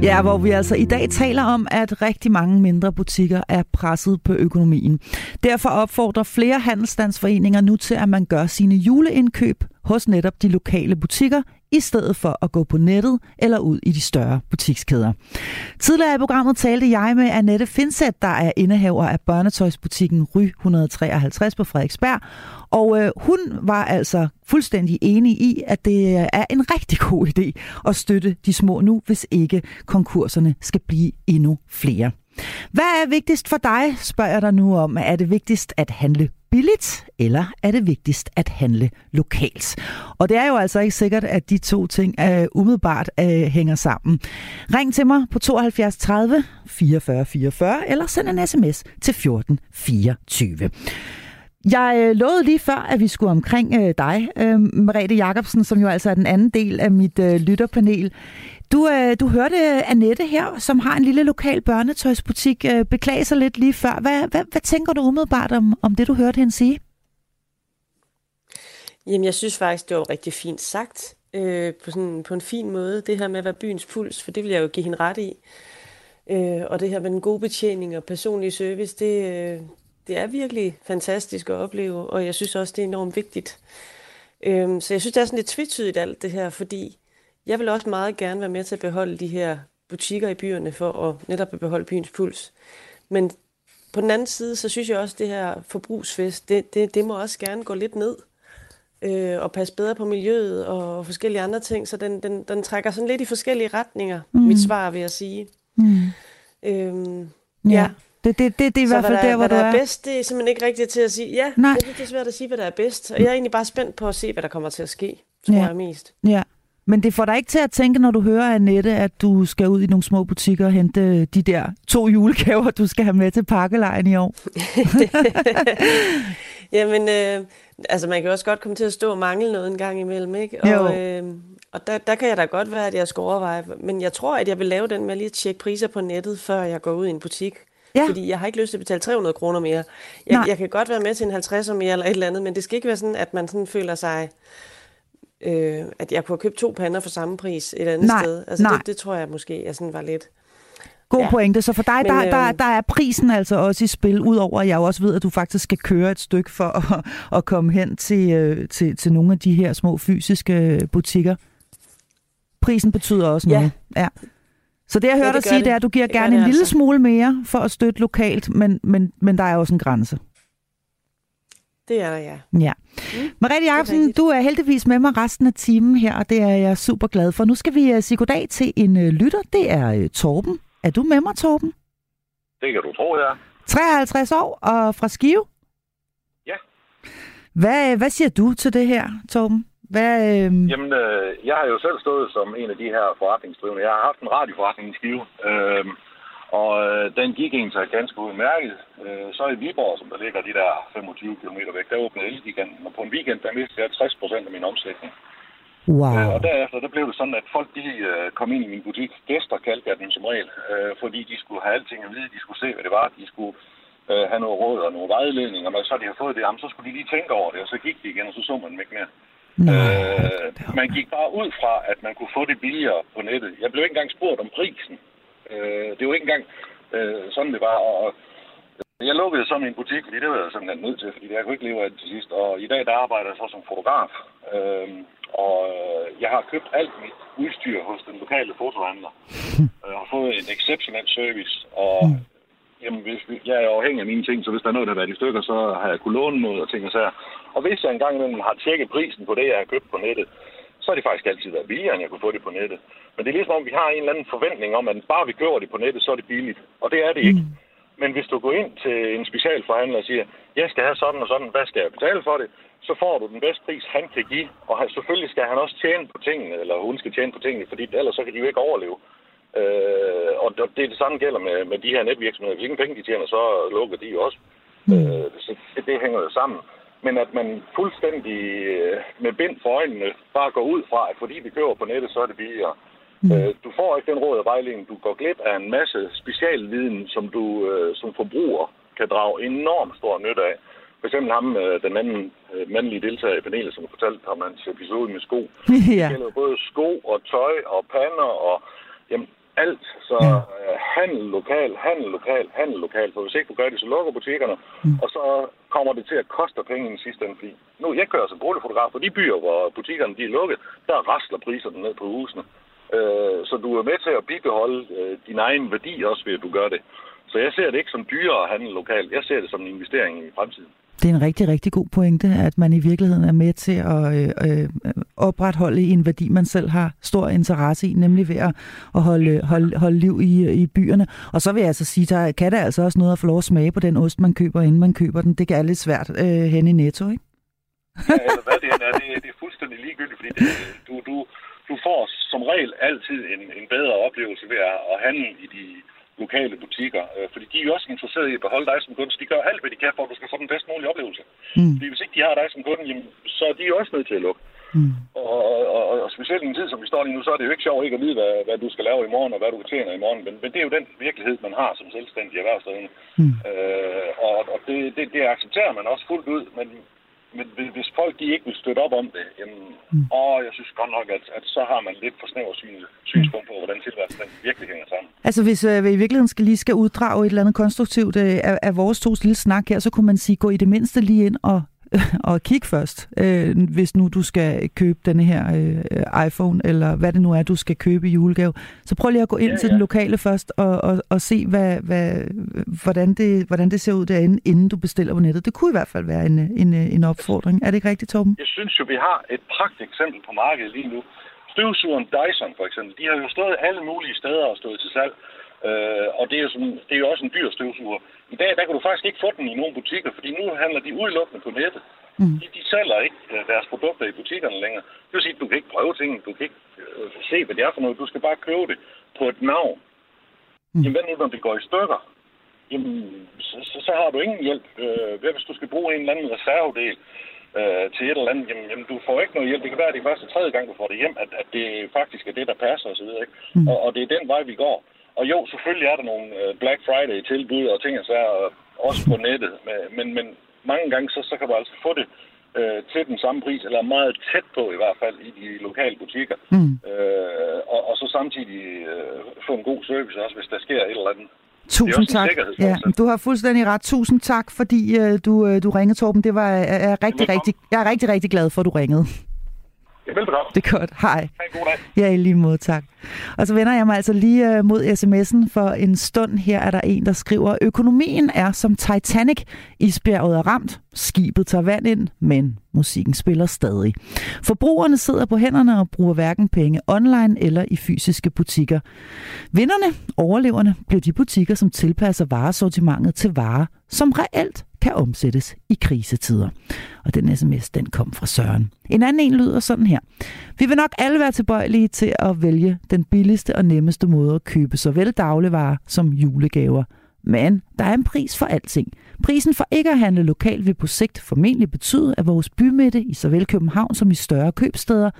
Ja, hvor vi altså i dag taler om, at rigtig mange mindre butikker er presset på økonomien. Derfor opfordrer flere handelsstandsforeninger nu til, at man gør sine juleindkøb hos netop de lokale butikker, i stedet for at gå på nettet eller ud i de større butikskæder. Tidligere i programmet talte jeg med Annette Finset, der er indehaver af børnetøjsbutikken Ry 153 på Frederiksberg, og øh, hun var altså fuldstændig enig i, at det øh, er en rigtig god idé at støtte de små nu, hvis ikke konkurserne skal blive endnu flere. Hvad er vigtigst for dig, spørger jeg dig nu om. Er det vigtigst at handle billigt, eller er det vigtigst at handle lokalt? Og det er jo altså ikke sikkert, at de to ting uh, umiddelbart uh, hænger sammen. Ring til mig på 72 30 44 44, eller send en sms til 14 24. Jeg øh, lovede lige før, at vi skulle omkring dig, Merete Jacobsen, som jo altså er den anden del af mit lytterpanel. Du, øh, du hørte Annette her, som har en lille lokal børnetøjsbutik, øh, beklage sig lidt lige før. Hvad, hvad, hvad tænker du umiddelbart om, om det, du hørte hende sige? Jamen, jeg synes faktisk, det var rigtig fint sagt. Øh, på, sådan, på en fin måde. Det her med at være byens puls, for det vil jeg jo give hende ret i. Øh, og det her med den gode betjening og personlig service, det, øh, det er virkelig fantastisk at opleve, og jeg synes også, det er enormt vigtigt. Øh, så jeg synes, det er sådan lidt tvetydigt alt det her, fordi jeg vil også meget gerne være med til at beholde de her butikker i byerne for at netop at beholde byens puls. Men på den anden side, så synes jeg også, at det her forbrugsfest, det, det, det må også gerne gå lidt ned øh, og passe bedre på miljøet og forskellige andre ting. Så den, den, den trækker sådan lidt i forskellige retninger, mm. mit svar vil jeg sige. Mm. Øhm, ja. ja. Det, det, det, det er i hvert fald der, hvor hvad du der er. er bedst, det er simpelthen ikke rigtigt til at sige. Ja, Nej. det er svært at sige, hvad der er bedst. Og jeg er egentlig bare spændt på at se, hvad der kommer til at ske, tror ja. jeg mest. Ja. Men det får dig ikke til at tænke, når du hører Annette, at du skal ud i nogle små butikker og hente de der to julegaver, du skal have med til pakkelejen i år? [LAUGHS] Jamen, øh, altså man kan også godt komme til at stå og mangle noget en gang imellem, ikke? Og, øh, og der, der kan jeg da godt være, at jeg skal overveje. Men jeg tror, at jeg vil lave den med lige at tjekke priser på nettet, før jeg går ud i en butik. Ja. Fordi jeg har ikke lyst til at betale 300 kroner mere. Jeg, jeg kan godt være med til en 50 mere eller et eller andet, men det skal ikke være sådan, at man sådan føler sig øh, at jeg kunne have købt to pander for samme pris et andet nej, sted. Altså, nej. Det, det tror jeg måske, jeg sådan var lidt... God ja. pointe. Så for dig, Men, der, der, øh, der er prisen altså også i spil, udover at jeg også ved, at du faktisk skal køre et stykke for at, at komme hen til, øh, til, til nogle af de her små fysiske butikker. Prisen betyder også ja. noget. Ja. Så det, jeg hørte ja, dig sige, det. det er, at du giver det gerne en lille altså. smule mere for at støtte lokalt, men, men, men der er også en grænse. Det er der, ja. Ja. Mm. Mariette Jacobsen, du er heldigvis med mig resten af timen her, og det er jeg super glad for. Nu skal vi uh, sige goddag til en uh, lytter. Det er uh, Torben. Er du med mig, Torben? Det kan du tro, ja. 53 år og fra Skive? Ja. Hvad, hvad siger du til det her, Torben? Hvad, øh... Jamen, øh, jeg har jo selv stået som en af de her forretningsdrivende. Jeg har haft en radioforretning i Skive. Øh, og øh, den gik egentlig ganske udmærket. Øh, så i Viborg, som der ligger de der 25 km væk, der åbnede Elgiganten, og på en weekend, der mistede jeg 60 procent af min omsætning. Wow. Øh, og derefter, der blev det sådan, at folk de øh, kom ind i min butik. Gæster kaldte jeg dem som regel, øh, fordi de skulle have alting at vide, de skulle se, hvad det var, de skulle øh, have noget råd og noget vejledning, og når så de har fået det, jamen, så skulle de lige tænke over det, og så gik de igen, og så så man dem ikke mere. Nej, øh, man gik bare ud fra, at man kunne få det billigere på nettet. Jeg blev ikke engang spurgt om prisen. Øh, det var ikke engang øh, sådan, det var. Og jeg lukkede så min butik, fordi det var jeg simpelthen nødt til, fordi jeg kunne ikke leve af det til sidst. Og i dag, der arbejder jeg så som fotograf. Øh, og øh, jeg har købt alt mit udstyr hos den lokale fotohandler. [LAUGHS] Jeg har fået en exceptionel service, og jamen, hvis vi, jeg er afhængig af mine ting, så hvis der er noget, der har været i stykker, så har jeg kunnet låne noget og ting og sager. Og hvis jeg engang imellem har tjekket prisen på det, jeg har købt på nettet, så har det faktisk altid været billigere, end jeg kunne få det på nettet. Men det er ligesom om, vi har en eller anden forventning om, at bare vi køber det på nettet, så er det billigt. Og det er det ikke. Mm. Men hvis du går ind til en specialforhandler og siger, jeg skal have sådan og sådan, hvad skal jeg betale for det? Så får du den bedste pris, han kan give. Og selvfølgelig skal han også tjene på tingene, eller hun skal tjene på tingene, fordi ellers så kan de jo ikke overleve. Øh, og det, det samme gælder med, med de her netvirksomheder. Hvis ingen penge de tjener, så lukker de jo også. Mm. Øh, så det, det hænger jo sammen. Men at man fuldstændig øh, med bind for øjnene bare går ud fra, at fordi vi køber på nettet, så er det billigere. Mm. Øh, du får ikke den råd af vejledning. Du går glip af en masse specialviden, som du øh, som forbruger kan drage enormt stor nytte af. For eksempel ham, den anden mandlige deltager i panelet, som fortalte om hans episode med sko. [LAUGHS] ja. Det gælder både sko og tøj og pander og jamen, alt. Så ja. uh, handel lokal, handel lokal, handel lokal. For hvis ikke du gør det, så lukker butikkerne. Mm. Og så kommer det til at koste penge i den sidste ende. Fordi nu, jeg kører som boligfotograf, og de byer, hvor butikkerne de er lukket, der rasler priserne ned på husene. Uh, så du er med til at bibeholde uh, din egen værdi også ved, at du gør det. Så jeg ser det ikke som dyrere at handle lokalt. Jeg ser det som en investering i fremtiden. Det er en rigtig, rigtig god pointe, at man i virkeligheden er med til at øh, øh, opretholde en værdi, man selv har stor interesse i, nemlig ved at, at holde, øh, holde, holde liv i, øh, i byerne. Og så vil jeg altså sige, der kan det altså også noget at få lov at smage på den ost, man køber, inden man køber den. Det kan er lidt svært øh, hen i netto, ikke? ja, eller hvad det er, det, det er fuldstændig ligegyldigt, fordi det, du, du, du får som regel altid en, en bedre oplevelse ved at handle i de lokale butikker, øh, fordi de er jo også interesserede i at beholde dig som kunde, så de gør alt, hvad de kan for, at du skal få den bedst mulige oplevelse. Mm. Fordi hvis ikke de har dig som kunde, jamen, så er de jo også nødt til at lukke. Mm. Og, og, og, og specielt i en tid, som vi står lige nu, så er det jo ikke sjovt ikke at vide, hvad, hvad du skal lave i morgen, og hvad du tjener i morgen. Men, men det er jo den virkelighed, man har som selvstændig erhvervsdrivende. Mm. Øh, og og det, det, det accepterer man også fuldt ud, men, men hvis folk de ikke vil støtte op om det, jamen, mm. åh, jeg synes godt nok, at, at så har man lidt for snæver syn, synspunkt på, hvordan tilværelsen virkelig hænger sammen. Altså hvis øh, vi i virkeligheden skal lige skal uddrage et eller andet konstruktivt øh, af, af vores to lille snak her, så kunne man sige, gå i det mindste lige ind og [LAUGHS] og kig først, øh, hvis nu du skal købe denne her øh, iPhone, eller hvad det nu er, du skal købe i julegave. Så prøv lige at gå ind ja, til ja. den lokale først, og, og, og se, hvad, hvad, hvordan, det, hvordan det ser ud derinde, inden du bestiller på nettet. Det kunne i hvert fald være en, en, en opfordring. Er det ikke rigtigt, Torben? Jeg synes jo, vi har et pragt eksempel på markedet lige nu. Støvsugeren Dyson for eksempel, de har jo stået alle mulige steder og stået til salg. Øh, og det er, jo sådan, det er jo også en dyr støvsuger. I dag der kan du faktisk ikke få den i nogle butikker, fordi nu handler de udelukkende på nettet. Mm. De, de sælger ikke øh, deres produkter i butikkerne længere. Det vil sige, at du kan ikke prøve ting, du kan ikke øh, se, hvad det er for noget. Du skal bare købe det på et navn. Mm. Jamen, hvad nu, når det går i stykker? Jamen, så, så, så har du ingen hjælp. Øh, hvad hvis du skal bruge en eller anden reservedel øh, til et eller andet? Jamen, jamen, du får ikke noget hjælp. Det kan være, at det er første tredje gang, du får det hjem, at, at det faktisk er det, der passer osv. Mm. Og, og det er den vej, vi går. Og jo, selvfølgelig er der nogle øh, Black Friday-tilbud og ting og sager, også på nettet. Men, men mange gange, så, så kan du altså få det øh, til den samme pris, eller meget tæt på i hvert fald, i de lokale butikker. Mm. Øh, og, og så samtidig øh, få en god service også, hvis der sker et eller andet. Tusind tak. Ja, du har fuldstændig ret. Tusind tak, fordi øh, du, øh, du ringede, Torben. Det var jeg er rigtig, rigtig, jeg er rigtig, rigtig glad for, at du ringede. Velbekomme. Det er godt. Hej. Ha' en god dag. Ja, i lige måde, tak. Og så vender jeg mig altså lige øh, mod sms'en for en stund. Her er der en, der skriver, økonomien er som Titanic. Isbjerget er ramt, skibet tager vand ind, men musikken spiller stadig. Forbrugerne sidder på hænderne og bruger hverken penge online eller i fysiske butikker. Vinderne, overleverne, bliver de butikker, som tilpasser varesortimentet til varer, som reelt kan omsættes i krisetider. Og den sms, den kom fra Søren. En anden en lyder sådan her. Vi vil nok alle være tilbøjelige til at vælge den billigste og nemmeste måde at købe såvel dagligvarer som julegaver. Men der er en pris for alting. Prisen for ikke at handle lokalt vil på sigt formentlig betyde, at vores bymidte i såvel København som i større købsteder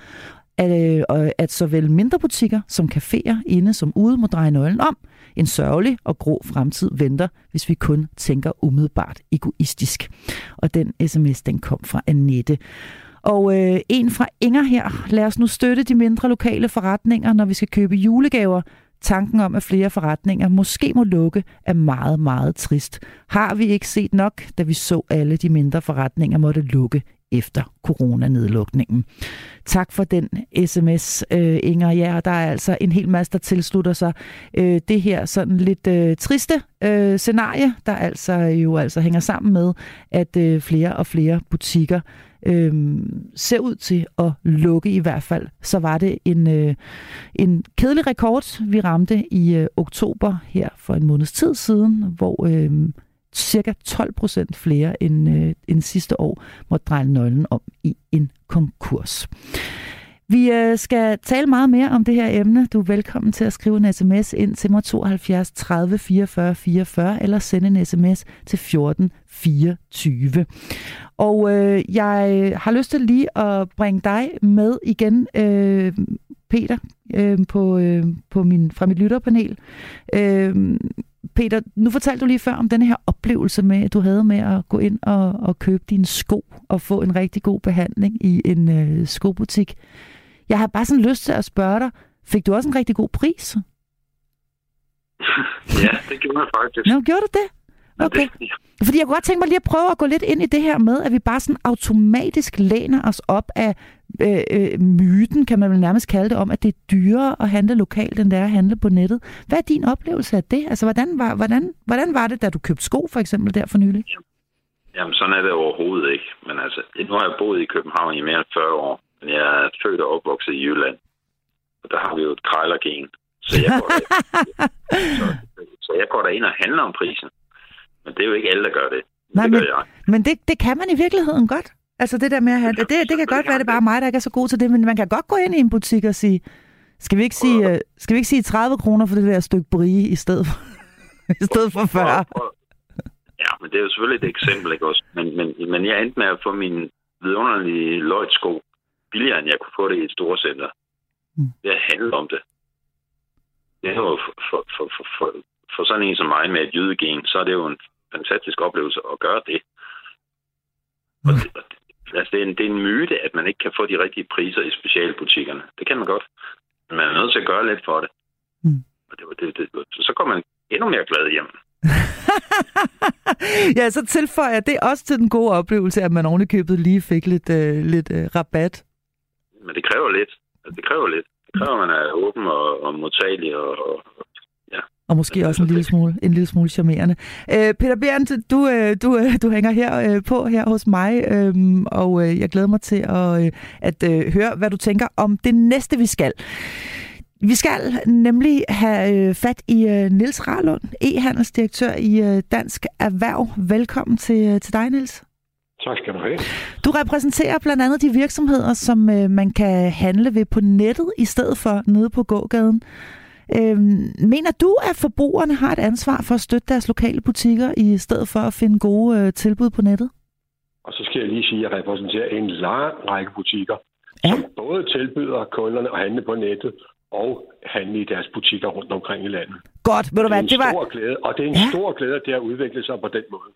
at, øh, at såvel mindre butikker som caféer inde som ude må dreje nøglen om. En sørgelig og grå fremtid venter, hvis vi kun tænker umiddelbart egoistisk. Og den sms, den kom fra Annette. Og øh, en fra Inger her. Lad os nu støtte de mindre lokale forretninger, når vi skal købe julegaver. Tanken om, at flere forretninger måske må lukke, er meget, meget trist. Har vi ikke set nok, da vi så alle de mindre forretninger måtte lukke efter coronanedlukningen. Tak for den sms, øh, Inger. Ja, der er altså en hel masse, der tilslutter sig øh, det her sådan lidt øh, triste øh, scenarie, der altså øh, jo altså hænger sammen med, at øh, flere og flere butikker øh, ser ud til at lukke i hvert fald. Så var det en, øh, en kedelig rekord, vi ramte i øh, oktober her for en måneds tid siden, hvor øh, cirka 12 procent flere end, øh, end sidste år måtte dreje nøglen om i en konkurs. Vi øh, skal tale meget mere om det her emne. Du er velkommen til at skrive en sms ind til mig 72 30 44 44, eller sende en sms til 14 24. Og øh, jeg har lyst til lige at bringe dig med igen, øh, Peter, øh, på, øh, på min, fra mit lytterpanel. Øh, Peter, nu fortalte du lige før om den her oplevelse med, at du havde med at gå ind og, og købe dine sko og få en rigtig god behandling i en øh, skobutik. Jeg har bare sådan lyst til at spørge dig, fik du også en rigtig god pris? [LAUGHS] ja, det gjorde jeg faktisk. Nå, gjorde du det? Okay. Fordi jeg kunne godt tænke mig lige at prøve at gå lidt ind i det her med, at vi bare sådan automatisk læner os op af øh, øh, myten, kan man vel nærmest kalde det, om, at det er dyrere at handle lokalt, end det er at handle på nettet. Hvad er din oplevelse af det? Altså, hvordan var, hvordan, hvordan var det, da du købte sko, for eksempel, der for nylig? Jamen, sådan er det overhovedet ikke. Men altså, nu har jeg boet i København i mere end 40 år, men jeg er født og opvokset i Jylland. Og der har vi jo et krejlergen. Så jeg går, [LAUGHS] så, så jeg går der ind og handler om prisen. Men det er jo ikke alle, der gør det. Nej, det men, gør jeg. men det, det kan man i virkeligheden godt. Altså det der med at have, det, det kan godt være, det er bare mig, der ikke er så god til det, men man kan godt gå ind i en butik og sige, skal vi ikke sige, øh, skal vi ikke sige 30 kroner for det der stykke brie i stedet for, [LAUGHS] i stedet for 40? Ja, men det er jo selvfølgelig et eksempel, ikke også? Men, men, men jeg endte med at få min vidunderlige løjtsko billigere, end jeg kunne få det i et stort center. Mm. Det har handlet om det. Det er jo for, for, for, for, for, for sådan en som mig med et jydegen, så er det jo en fantastisk oplevelse at gøre det. Og det, og det altså det, er en, det er en myte, at man ikke kan få de rigtige priser i specialbutikkerne. Det kan man godt. Men man er nødt til at gøre lidt for det. Mm. Og det, det, det, så kommer man endnu mere glad hjem. [LAUGHS] ja, så tilføjer jeg det også til den gode oplevelse, at man ovenikøbet lige fik lidt, øh, lidt øh, rabat. Men det kræver lidt. Altså, det kræver lidt. Det kræver, at man er åben og, og modtagelig og, og. Og måske også en lille smule, en lille smule charmerende. Øh, Peter Berndt, du, øh, du, øh, du hænger her øh, på her hos mig, øh, og øh, jeg glæder mig til at, øh, at øh, høre, hvad du tænker om det næste, vi skal. Vi skal nemlig have øh, fat i øh, Nils Rarlund, e-handelsdirektør i øh, Dansk Erhverv. Velkommen til, øh, til dig, Nils. Tak skal du have. Du repræsenterer blandt andet de virksomheder, som øh, man kan handle ved på nettet i stedet for nede på gågaden. Øh, mener du, at forbrugerne har et ansvar for at støtte deres lokale butikker i stedet for at finde gode øh, tilbud på nettet? Og så skal jeg lige sige, at jeg repræsenterer en lang række butikker, Ja. som både tilbyder kunderne at handle på nettet og handle i deres butikker rundt omkring i landet. Godt, ved du Det hvad, en det var... stor glæde, og det er en Ja. stor glæde, at det har udviklet sig på den måde.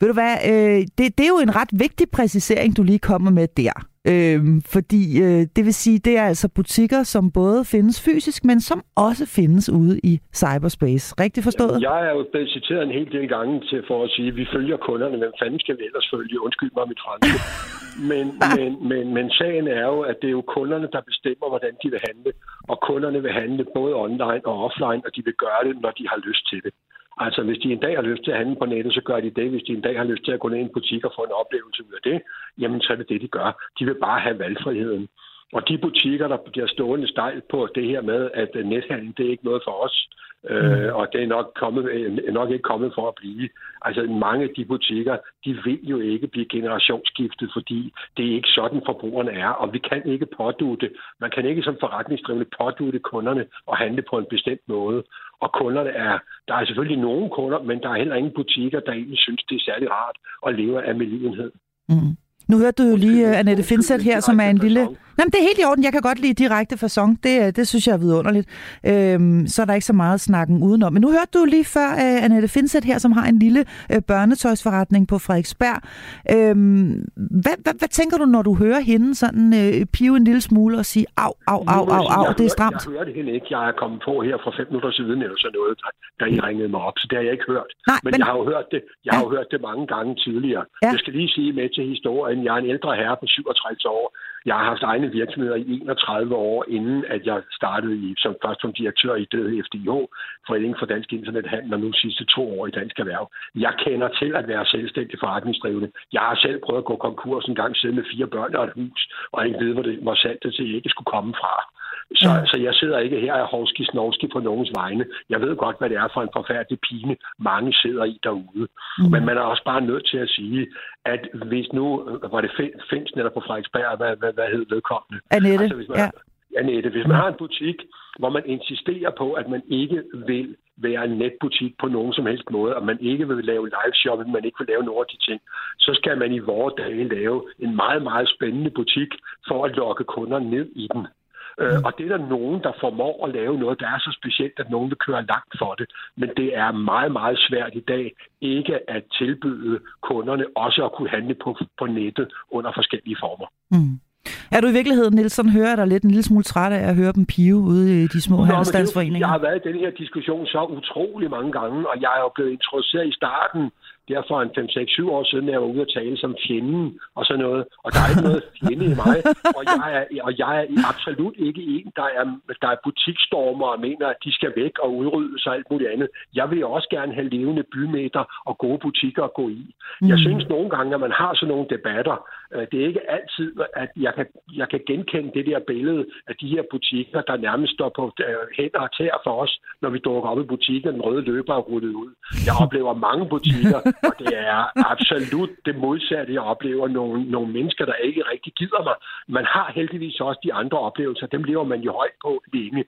Ved du hvad, øh, det, det er jo en ret vigtig præcisering, du lige kommer med der. Øh, fordi øh, det vil sige, det er altså butikker, som både findes fysisk, men som også findes ude i cyberspace. Rigtigt forstået? Jeg er jo blevet citeret en hel del gange til for at sige, at vi følger kunderne. Hvem fanden skal vi ellers følge? Undskyld mig mit franske. [LAUGHS] Men, men, men, men sagen er jo, at det er jo kunderne, der bestemmer, hvordan de vil handle. Og kunderne vil handle både online og offline, og de vil gøre det, når de har lyst til det. Altså, hvis de en dag har lyst til at handle på nettet, så gør de det. Hvis de en dag har lyst til at gå ned i en butik og få en oplevelse ud af det, jamen så er det det, de gør. De vil bare have valgfriheden. Og de butikker, der bliver stående stejl på det her med, at øh, nethandel, det er ikke noget for os, øh, og det er nok, kommet, øh, nok ikke kommet for at blive. Altså mange af de butikker, de vil jo ikke blive generationsskiftet, fordi det er ikke sådan, forbrugerne er, og vi kan ikke pådute, man kan ikke som forretningsdrivende pådute kunderne og handle på en bestemt måde. Og kunderne er, der er selvfølgelig nogle kunder, men der er heller ingen butikker, der egentlig synes, det er særlig rart at leve af medlidenhed. Mm. Nu hørte du jo lige uh, Annette Finseth her, som er en lille... Nej, men det er helt i orden. Jeg kan godt lide direkte fasong. Det, øh, det synes jeg er vidunderligt. Øhm, så er der ikke så meget snakken udenom. Men nu hørte du lige før uh, Annette Finseth her, som har en lille uh, børnetøjsforretning på Frederiksberg. Øhm, hvad, hvad, hvad tænker du, når du hører hende sådan uh, pive en lille smule og sige, au, au, au, au, au, det er stramt? Jeg hørte hende ikke. Jeg er kommet på her for fem minutter siden, eller sådan noget, da, I ringede mig op, så det har jeg ikke hørt. Nej, Men, men- jeg har jo hørt det, jeg har jo hørt det mange gange tidligere. Ja. Jeg skal lige sige med til historien, jeg er en ældre herre på 67 år. Jeg har haft egne virksomheder i 31 år, inden at jeg startede i, som først som direktør i det FDIH, Foreningen for Dansk Internethandel, og nu sidste to år i Dansk Erhverv. Jeg kender til at være selvstændig forretningsdrivende. Jeg har selv prøvet at gå konkurs en gang, siden med fire børn og et hus, og ikke ved, hvor, det, hvor sandt det til ikke skulle komme fra. Så, Ja. så jeg sidder ikke her og hovski snovski på nogens vegne. Jeg ved godt, hvad det er for en forfærdelig pine, mange sidder i derude. Mm. Men man er også bare nødt til at sige, at hvis nu, var det Fin- Finsen eller på Frederiksberg, hvad, hvad, hvad hed vedkommende? Annette, Altså, hvis man, ja. Annette, hvis man har en butik, hvor man insisterer på, at man ikke vil være en netbutik på nogen som helst måde, og man ikke vil lave live shopping, man ikke vil lave nogle af de ting, så skal man i vores dage lave en meget, meget spændende butik for at lokke kunder ned i den. Øh, og det er der nogen, der formår at lave noget, der er så specielt, at nogen vil køre langt for det. Men det er meget, meget svært i dag ikke at tilbyde kunderne også at kunne handle på, på nettet under forskellige former. Mm. Er du i virkeligheden, Nielsen, hører dig lidt en lille smule træt af at høre dem pive ude i de små Nå, er handelsstandsforeninger? Jeg har været i den her diskussion så utrolig mange gange, og jeg er jo blevet introduceret i starten, der for en 5-6-7 år siden, jeg var ude at tale som fjenden og sådan noget. Og der er ikke noget fjende i mig, og jeg er, og jeg er absolut ikke en, der er, der er butikstormer og mener, at de skal væk og udryddes og alt muligt andet. Jeg vil også gerne have levende bymidter og gode butikker at gå i. Mm. Jeg synes nogle gange, at man har sådan nogle debatter, Øh, det er ikke altid, at jeg kan, jeg kan genkende det der billede af de her butikker, der nærmest står på øh, hænder og tæer for os, når vi dukker op i butikken, den røde løber er rullet ud. Jeg oplever mange butikker, og det er absolut det modsatte. Jeg oplever nogle, nogle mennesker, der ikke rigtig gider mig. Man har heldigvis også de andre oplevelser. Dem lever man jo højt på længe.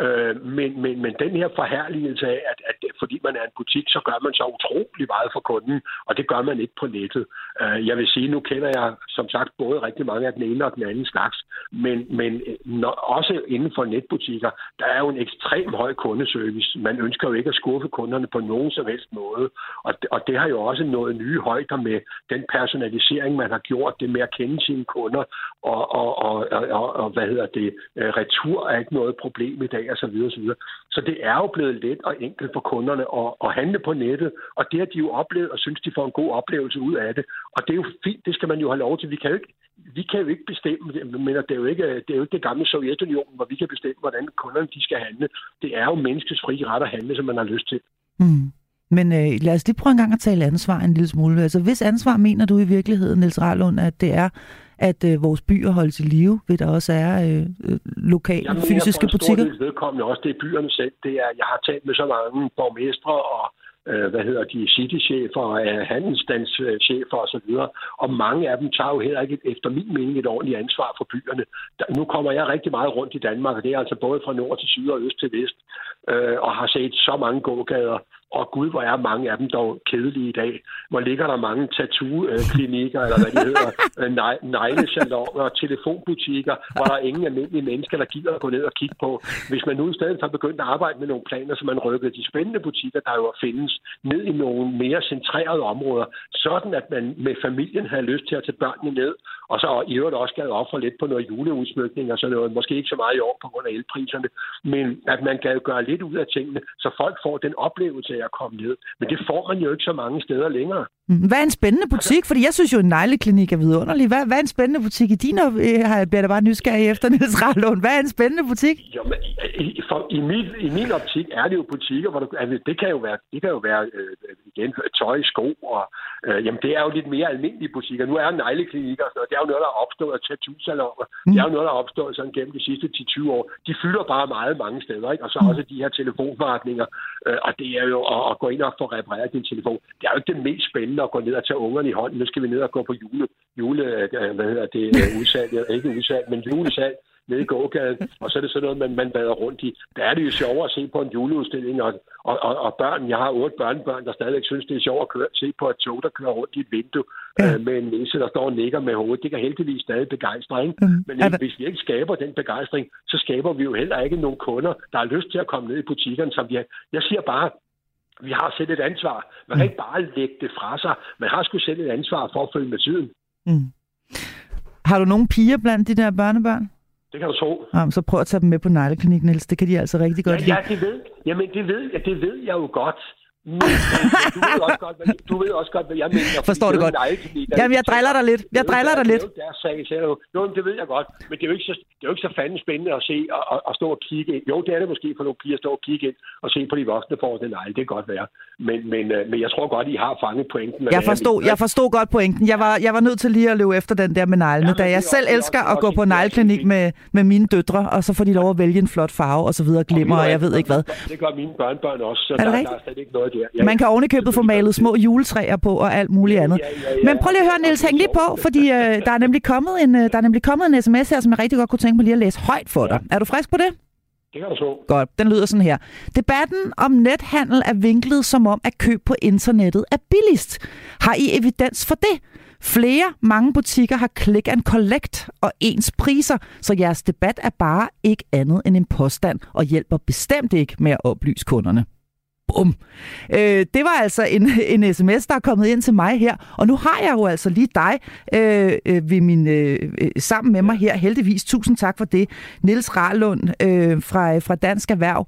Øh, men, men, men den her forhærligelse af, at, at fordi man er en butik, så gør man så utrolig meget for kunden, og det gør man ikke på nettet. Øh, jeg vil sige, nu kender jeg som sagt både rigtig mange af den ene og den anden slags, men, men øh, når, også inden for netbutikker, der er jo en ekstrem høj kundeservice. Man ønsker jo ikke at skuffe kunderne på nogen som helst måde, og det, og det har jo også nået nye højder med den personalisering, man har gjort, det med at kende sine kunder, og, og, og, og, og, og hvad hedder det, øh, retur er ikke noget problem i dag, og så videre, og så videre. Så det er jo blevet let og enkelt for kunderne at, at handle på nettet, og det har de jo oplevet, og synes, de får en god oplevelse ud af det. Og det er jo fint, det skal man jo have lov til. Vi kan jo ikke, vi kan jo ikke bestemme, men det er jo ikke det, er jo ikke det gamle Sovjetunionen, hvor vi kan bestemme, hvordan kunderne de skal handle. Det er jo menneskets frie ret at handle, som man har lyst til. Mm. Men øh, lad os lige prøve en gang at tale ansvar en lille smule. Altså, hvis ansvar mener du i virkeligheden, Niels Rarlund, at det er, at øh, vores byer holdes i live, ved der også er øh, øh, lokale fysiske jeg en butikker? del vedkommende også, det er byerne selv. Det er, jeg har talt med så mange borgmestre og øh, hvad hedder de, citychefer, øh, handelsstandschefer osv., og mange af dem tager jo heller ikke, efter min mening, et ordentligt ansvar for byerne. Der, nu kommer jeg rigtig meget rundt i Danmark, og det er altså både fra nord til syd og øst til vest, øh, og har set så mange gågader, og gud, hvor er mange af dem dog kedelige i dag. Hvor ligger der mange tattoo-klinikker, eller hvad de hedder, [LAUGHS] øh, nej- neglesaloner og telefonbutikker, hvor der er ingen almindelige mennesker, der gider at gå ned og kigge på. Hvis man nu i stedet for begyndt at arbejde med nogle planer, så man rykkede de spændende butikker, der jo findes, ned i nogle mere centrerede områder, sådan at man med familien havde lyst til at tage børnene ned, og så i øvrigt også gav ofre lidt på noget juleudsmykning og sådan noget. Måske ikke så meget i år på grund af elpriserne, men at man gad gøre lidt ud af tingene, så folk får den oplevelse at komme ned. Men det får man jo ikke så mange steder længere. Mm, Hvad er en spændende butik? Fordi jeg synes jo, en negleklinik er vidunderlig. Hvad, hvad er en spændende butik i din? øh, har jeg bliver da bare nysgerrig efter, [LAUGHS] Niels Rahlund. Hvad er en spændende butik? Jo, men for, i, min, I min optik er det jo butikker, hvor du, altså, det kan jo være, det kan jo være øh, igen, tøj, sko, og øh, jamen, det er jo lidt mere almindelige butikker. Nu er negleklinikker og sådan noget, det er jo noget, der er opstået af tattoo-saloner. Mm. Det er jo noget, der er opstået sådan gennem de sidste 10-20 år. De fylder bare meget mange steder, ikke? Og så også de her telefonforretninger, øh, og det er jo at, at gå ind og få repareret din telefon. Det er jo ikke det mest spændende at gå ned og tage ungerne i hånden. Nu skal vi ned og gå på jule, jule øh, hvad hedder det, [LAUGHS] øh, udsalg, ikke udsalg, men julesalg nede i gågaden, og så er det sådan noget, man, man vader rundt i. Der er det jo sjovere at se på en juleudstilling, og, og, og, og børn, jeg har otte børnebørn, der stadigvæk synes, det er sjovt at køre, se på et tog, der kører rundt i et vindue Ja. øh, med en næse, der står og nikker med hovedet. Det kan heldigvis stadig begejstre, ikke? Mm. Men der- hvis vi ikke skaber den begejstring, så skaber vi jo heller ikke nogen kunder, der har lyst til at komme ned i butikkerne, som vi har. Jeg siger bare, vi har selv et ansvar. Man kan ikke bare lægge det fra sig. Man har sgu selv et ansvar for at følge med tiden. Mm. Har du nogle piger blandt de der børnebørn? Det kan du tro. Jamen, så prøv at tage dem med på negleklinik, Niels. Det kan de altså rigtig godt Ja, lide. ja, det ved, jamen det ved, jeg, det ved jeg jo godt. Men du, ved også godt, hvad, du ved også godt, hvad jeg mener. Forstår er jo godt. nejteknik, der- Jamen, jeg driller dig lidt. Jeg er driller der- dig lidt. Det er jo sag, så er jo, jo, det ved jeg godt. Men det er jo ikke så, det er jo ikke så fanden spændende at se og, og, og stå og kigge ind. Jo, det er det måske for nogle piger at stå og kigge ind og se på de voksne for den nej, det kan godt være. Men, men, øh, men jeg tror godt, I har fanget pointen. Jeg forstod, mener. jeg forstod godt pointen. Jeg var, jeg var nødt til lige at løbe efter den der med neglene, Ja, da er jeg selv er elsker at gå på er negleklinik med, med mine døtre, og så får de lov at vælge en flot farve, og så videre, glimmer, og jeg ved ikke hvad. Det gør mine børnebørn også, så det der, der er slet ikke noget der. Ja, Man kan ovenikøbet få malet små juletræer på og alt muligt andet. ja, ja, ja. Men prøv lige at høre, Niels, hæng lige på, fordi øh, der, er nemlig kommet en, øh, der er nemlig kommet en sms her, som jeg rigtig godt kunne tænke mig lige at læse højt for dig. Er du frisk på det? Det kan du så. Godt, den lyder sådan her. Debatten om nethandel er vinklet som om, at køb på internettet er billigst. Har I evidens for det? Flere, mange butikker har click and collect og ens priser, så jeres debat er bare ikke andet end en påstand og hjælper bestemt ikke med at oplyse kunderne. Bum. Øh, det var altså en, en sms, der er kommet ind til mig her, og nu har jeg jo altså lige dig øh, øh, ved min, øh, øh, sammen med mig her. Heldigvis, tusind tak for det. Niels Rarlund øh, fra, fra Dansk Erhverv.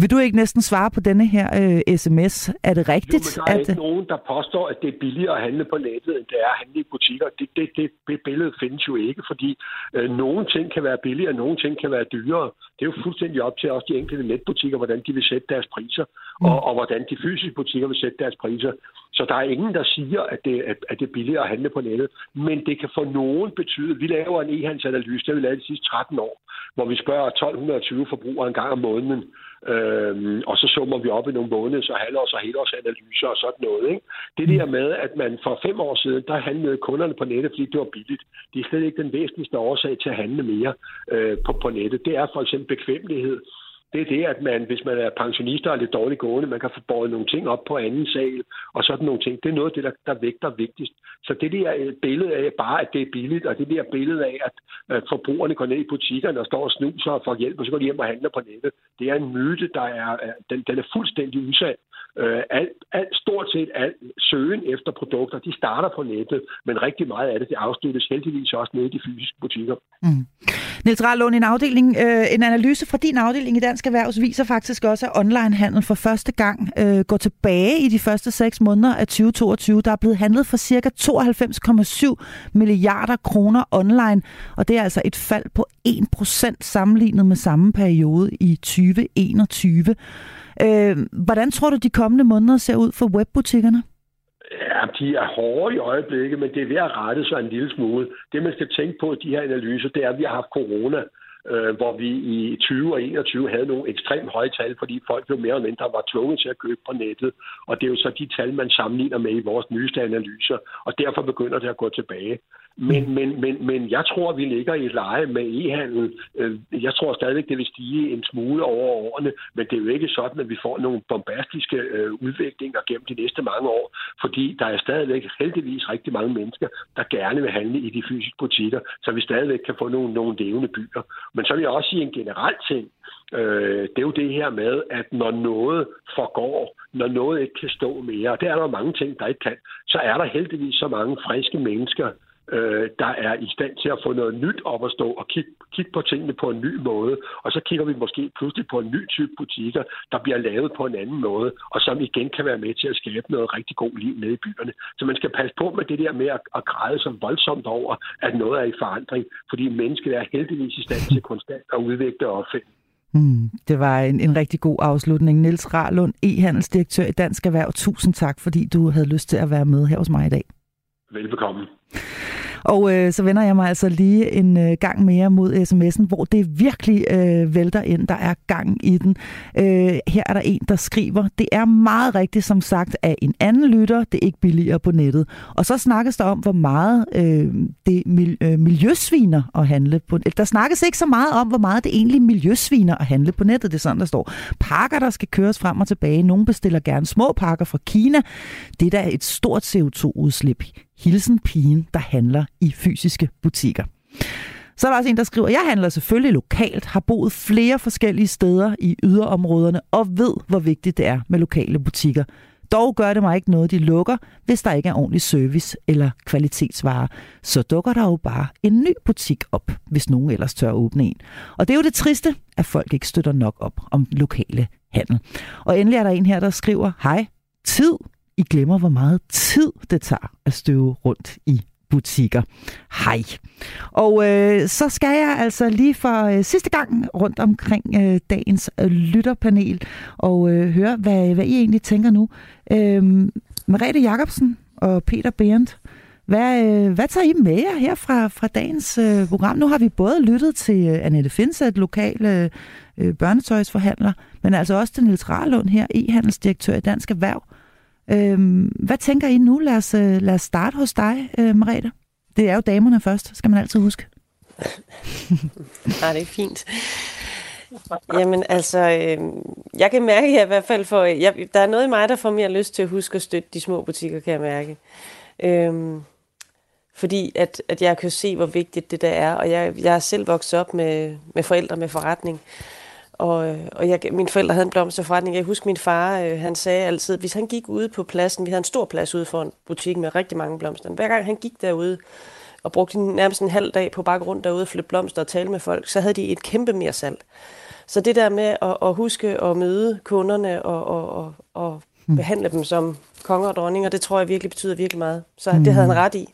Vil du ikke næsten svare på denne her øh, sms? Er det Jo, rigtigt? men der er at, ikke nogen, der påstår, at det er billigere at handle på nettet, end det er at handle i butikker. Det, det, det, billede findes jo ikke, fordi øh, nogle ting kan være billigere, og nogle ting kan være dyrere. Det er jo fuldstændig op til også de enkelte netbutikker, hvordan de vil sætte deres priser, og, og hvordan de fysiske butikker vil sætte deres priser. Så der er ingen, der siger, at det, at, at det er billigere at handle på nettet. Men det kan for nogen betyde, vi laver en e-handelsanalyse, det har vi lavet de sidste 13 år, hvor vi spørger 1220 forbrugere en gang om måneden, Øhm, og så summer vi op i nogle måneds- og halvårs- og helårsanalyser og sådan noget. Ikke? Det der med, at man for fem år siden, der handlede kunderne på nettet, fordi det var billigt. Det er slet ikke den væsentligste årsag til at handle mere øh, på, på nettet. Det er for eksempel bekvemmelighed. Det er det, at man, hvis man er pensionist og er lidt dårligt gående, man kan få båret nogle ting op på anden sal og sådan nogle ting. Det er noget af det, der, der vægter vigtigst. Så det der øh, billede af bare, at det er billigt, og det der billede af, at øh, forbrugerne går ned i butikkerne og står og snuser og får hjælp, og så går de hjem og handler på nettet, det er en myte, der er, er- den, den er fuldstændig usand. Øh, alt, alt, stort set alt søgen efter produkter, de starter på nettet, men rigtig meget af det, det afsluttes heldigvis også nede i de fysiske butikker. Mm. Niels Rallund, en, afdeling, øh, en analyse fra din afdeling i Dansk Erhvervs viser faktisk også, at onlinehandel for første gang øh, går tilbage i de første seks måneder af 2022. Der er blevet handlet for ca. 92,7 milliarder kroner online, og det er altså et fald på 1% sammenlignet med samme periode i 2021. Øh, hvordan tror du, de kommende måneder ser ud for webbutikkerne? Ja, de er hårde i øjeblikket, men det er ved at rette sig en lille smule. Det, man skal tænke på i de her analyser, det er, at vi har haft corona, øh, hvor vi i 20 og 21 havde nogle ekstremt høje tal, fordi folk jo mere eller mindre var tvunget til at købe på nettet. Og det er jo så de tal, man sammenligner med i vores nyeste analyser, og derfor begynder det at gå tilbage. Men, men, men, men jeg tror, at vi ligger i et leje med e-handel. Øh, jeg tror stadigvæk, det vil stige en smule over årene, men det er jo ikke sådan, at vi får nogle bombastiske øh, udviklinger gennem de næste mange år, fordi der er stadigvæk heldigvis rigtig mange mennesker, der gerne vil handle i de fysiske butikker, så vi stadigvæk kan få nogle, nogle levende byer. Men så vil jeg også sige en generel ting. Øh, det er jo det her med, at når noget forgår, når noget ikke kan stå mere, og det er der mange ting, der ikke kan, så er der heldigvis så mange friske mennesker, øh, der er i stand til at få noget nyt op at stå og kigge, kig på tingene på en ny måde. Og så kigger vi måske pludselig på en ny type butikker, der bliver lavet på en anden måde, og som igen kan være med til at skabe noget rigtig god liv nede i byerne. Så man skal passe på med det der med at, at græde så voldsomt over, at noget er i forandring, fordi mennesket er heldigvis i stand til konstant at udvikle og opfinde. Mm, det var en, en rigtig god afslutning. Niels Rarlund, e-handelsdirektør i Dansk Erhverv. Tusind tak, fordi du havde lyst til at være med her hos mig i dag. Velbekomme. Og øh, så vender jeg mig altså lige en øh, gang mere mod sms'en, hvor det virkelig øh, vælter ind. Der er gang i den. Øh, her er der en, der skriver, det er meget rigtigt som sagt af en anden lytter, det er ikke billigere på nettet. Og så snakkes der om, hvor meget øh, det mil, øh, miljøsviner at handle på Der snakkes ikke så meget om, hvor meget det egentlig miljøsviner at handle på nettet. Det er sådan, der står. Pakker, der skal køres frem og tilbage. Nogle bestiller gerne små pakker fra Kina. Det er da et stort CO2-udslip. Hilsen pigen, der handler i fysiske butikker. Så er der også en, der skriver, jeg handler selvfølgelig lokalt, har boet flere forskellige steder i yderområderne og ved, hvor vigtigt det er med lokale butikker. Dog gør det mig ikke noget, de lukker, hvis der ikke er ordentlig service eller kvalitetsvarer. Så dukker der jo bare en ny butik op, hvis nogen ellers tør åbne en. Og det er jo det triste, at folk ikke støtter nok op om lokale handel. Og endelig er der en her, der skriver, hej, tid. I glemmer, hvor meget tid det tager at støve rundt i butikker. Hej. Og øh, så skal jeg altså lige for øh, sidste gang rundt omkring øh, dagens øh, lytterpanel og øh, høre, hvad, hvad I egentlig tænker nu. Øh, Merete Jacobsen og Peter Berndt, hvad, øh, hvad tager I med jer her fra, fra dagens øh, program? Nu har vi både lyttet til øh, Annette Finsat, lokale øh, øh, børnetøjsforhandler, men altså også til Niels Rarlund her, e-handelsdirektør i Dansk Erhverv. Øh, hvad tænker I nu? Lad os, øh, lad os starte hos dig, øh, Marete. Det er jo damerne først, skal man altid huske. [LAUGHS] Nej, det er fint. Jamen altså, øh, jeg kan mærke at i hvert fald, for jeg, der er noget i mig, der får mere lyst til at huske at støtte de små butikker, kan jeg mærke. Øh, fordi at, at jeg kan se, hvor vigtigt det der er, og jeg, jeg er selv vokset op med, med forældre med forretning. Og, øh, og jeg, mine forældre havde en blomsterforretning. Jeg husker min far, øh, han sagde altid, hvis han gik ude på pladsen, vi havde en stor plads ude for en butik med rigtig mange blomster. Hver gang han gik derude og brugte nærmest en halv dag på bare rundt derude og flytte blomster og tale med folk, så havde de et kæmpe mere salg. Så det der med at, at huske at møde kunderne og, og, og, og mm. behandle dem som konger og dronninger, det tror jeg virkelig betyder virkelig meget. Så mm. det havde han ret i,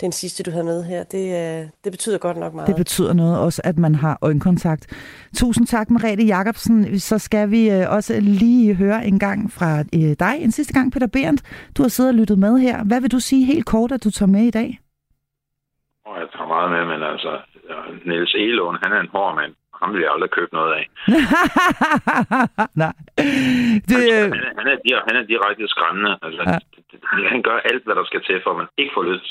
den sidste, du havde med her. Det, det betyder godt nok meget. Det betyder noget også, at man har øjenkontakt. Tusind tak, Merete Jacobsen. Så skal vi øh, også lige høre en gang fra øh, dig. En sidste gang, Peter Berndt. Du har siddet og lyttet med her. Hvad vil du sige helt kort, at du tager med i dag? Jeg tager meget med, men altså, Niels Elån, han er en hård mand ham vil jeg aldrig købe noget af. [LAUGHS] Nej. Det, altså, han, er, han, er, han er direkte skræmmende. Altså, ja. Han gør alt, hvad der skal til, for at man ikke får lyst,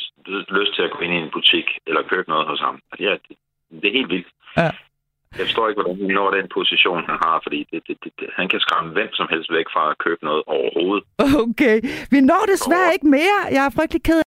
lyst til at gå ind i en butik eller købe noget hos ham. Ja, det, det er helt vildt. Ja. Jeg forstår ikke, hvordan han når den position, han har, fordi det, det, det, han kan skræmme hvem som helst væk fra at købe noget overhovedet. Okay. Vi når desværre ikke mere. Jeg er frygtelig ked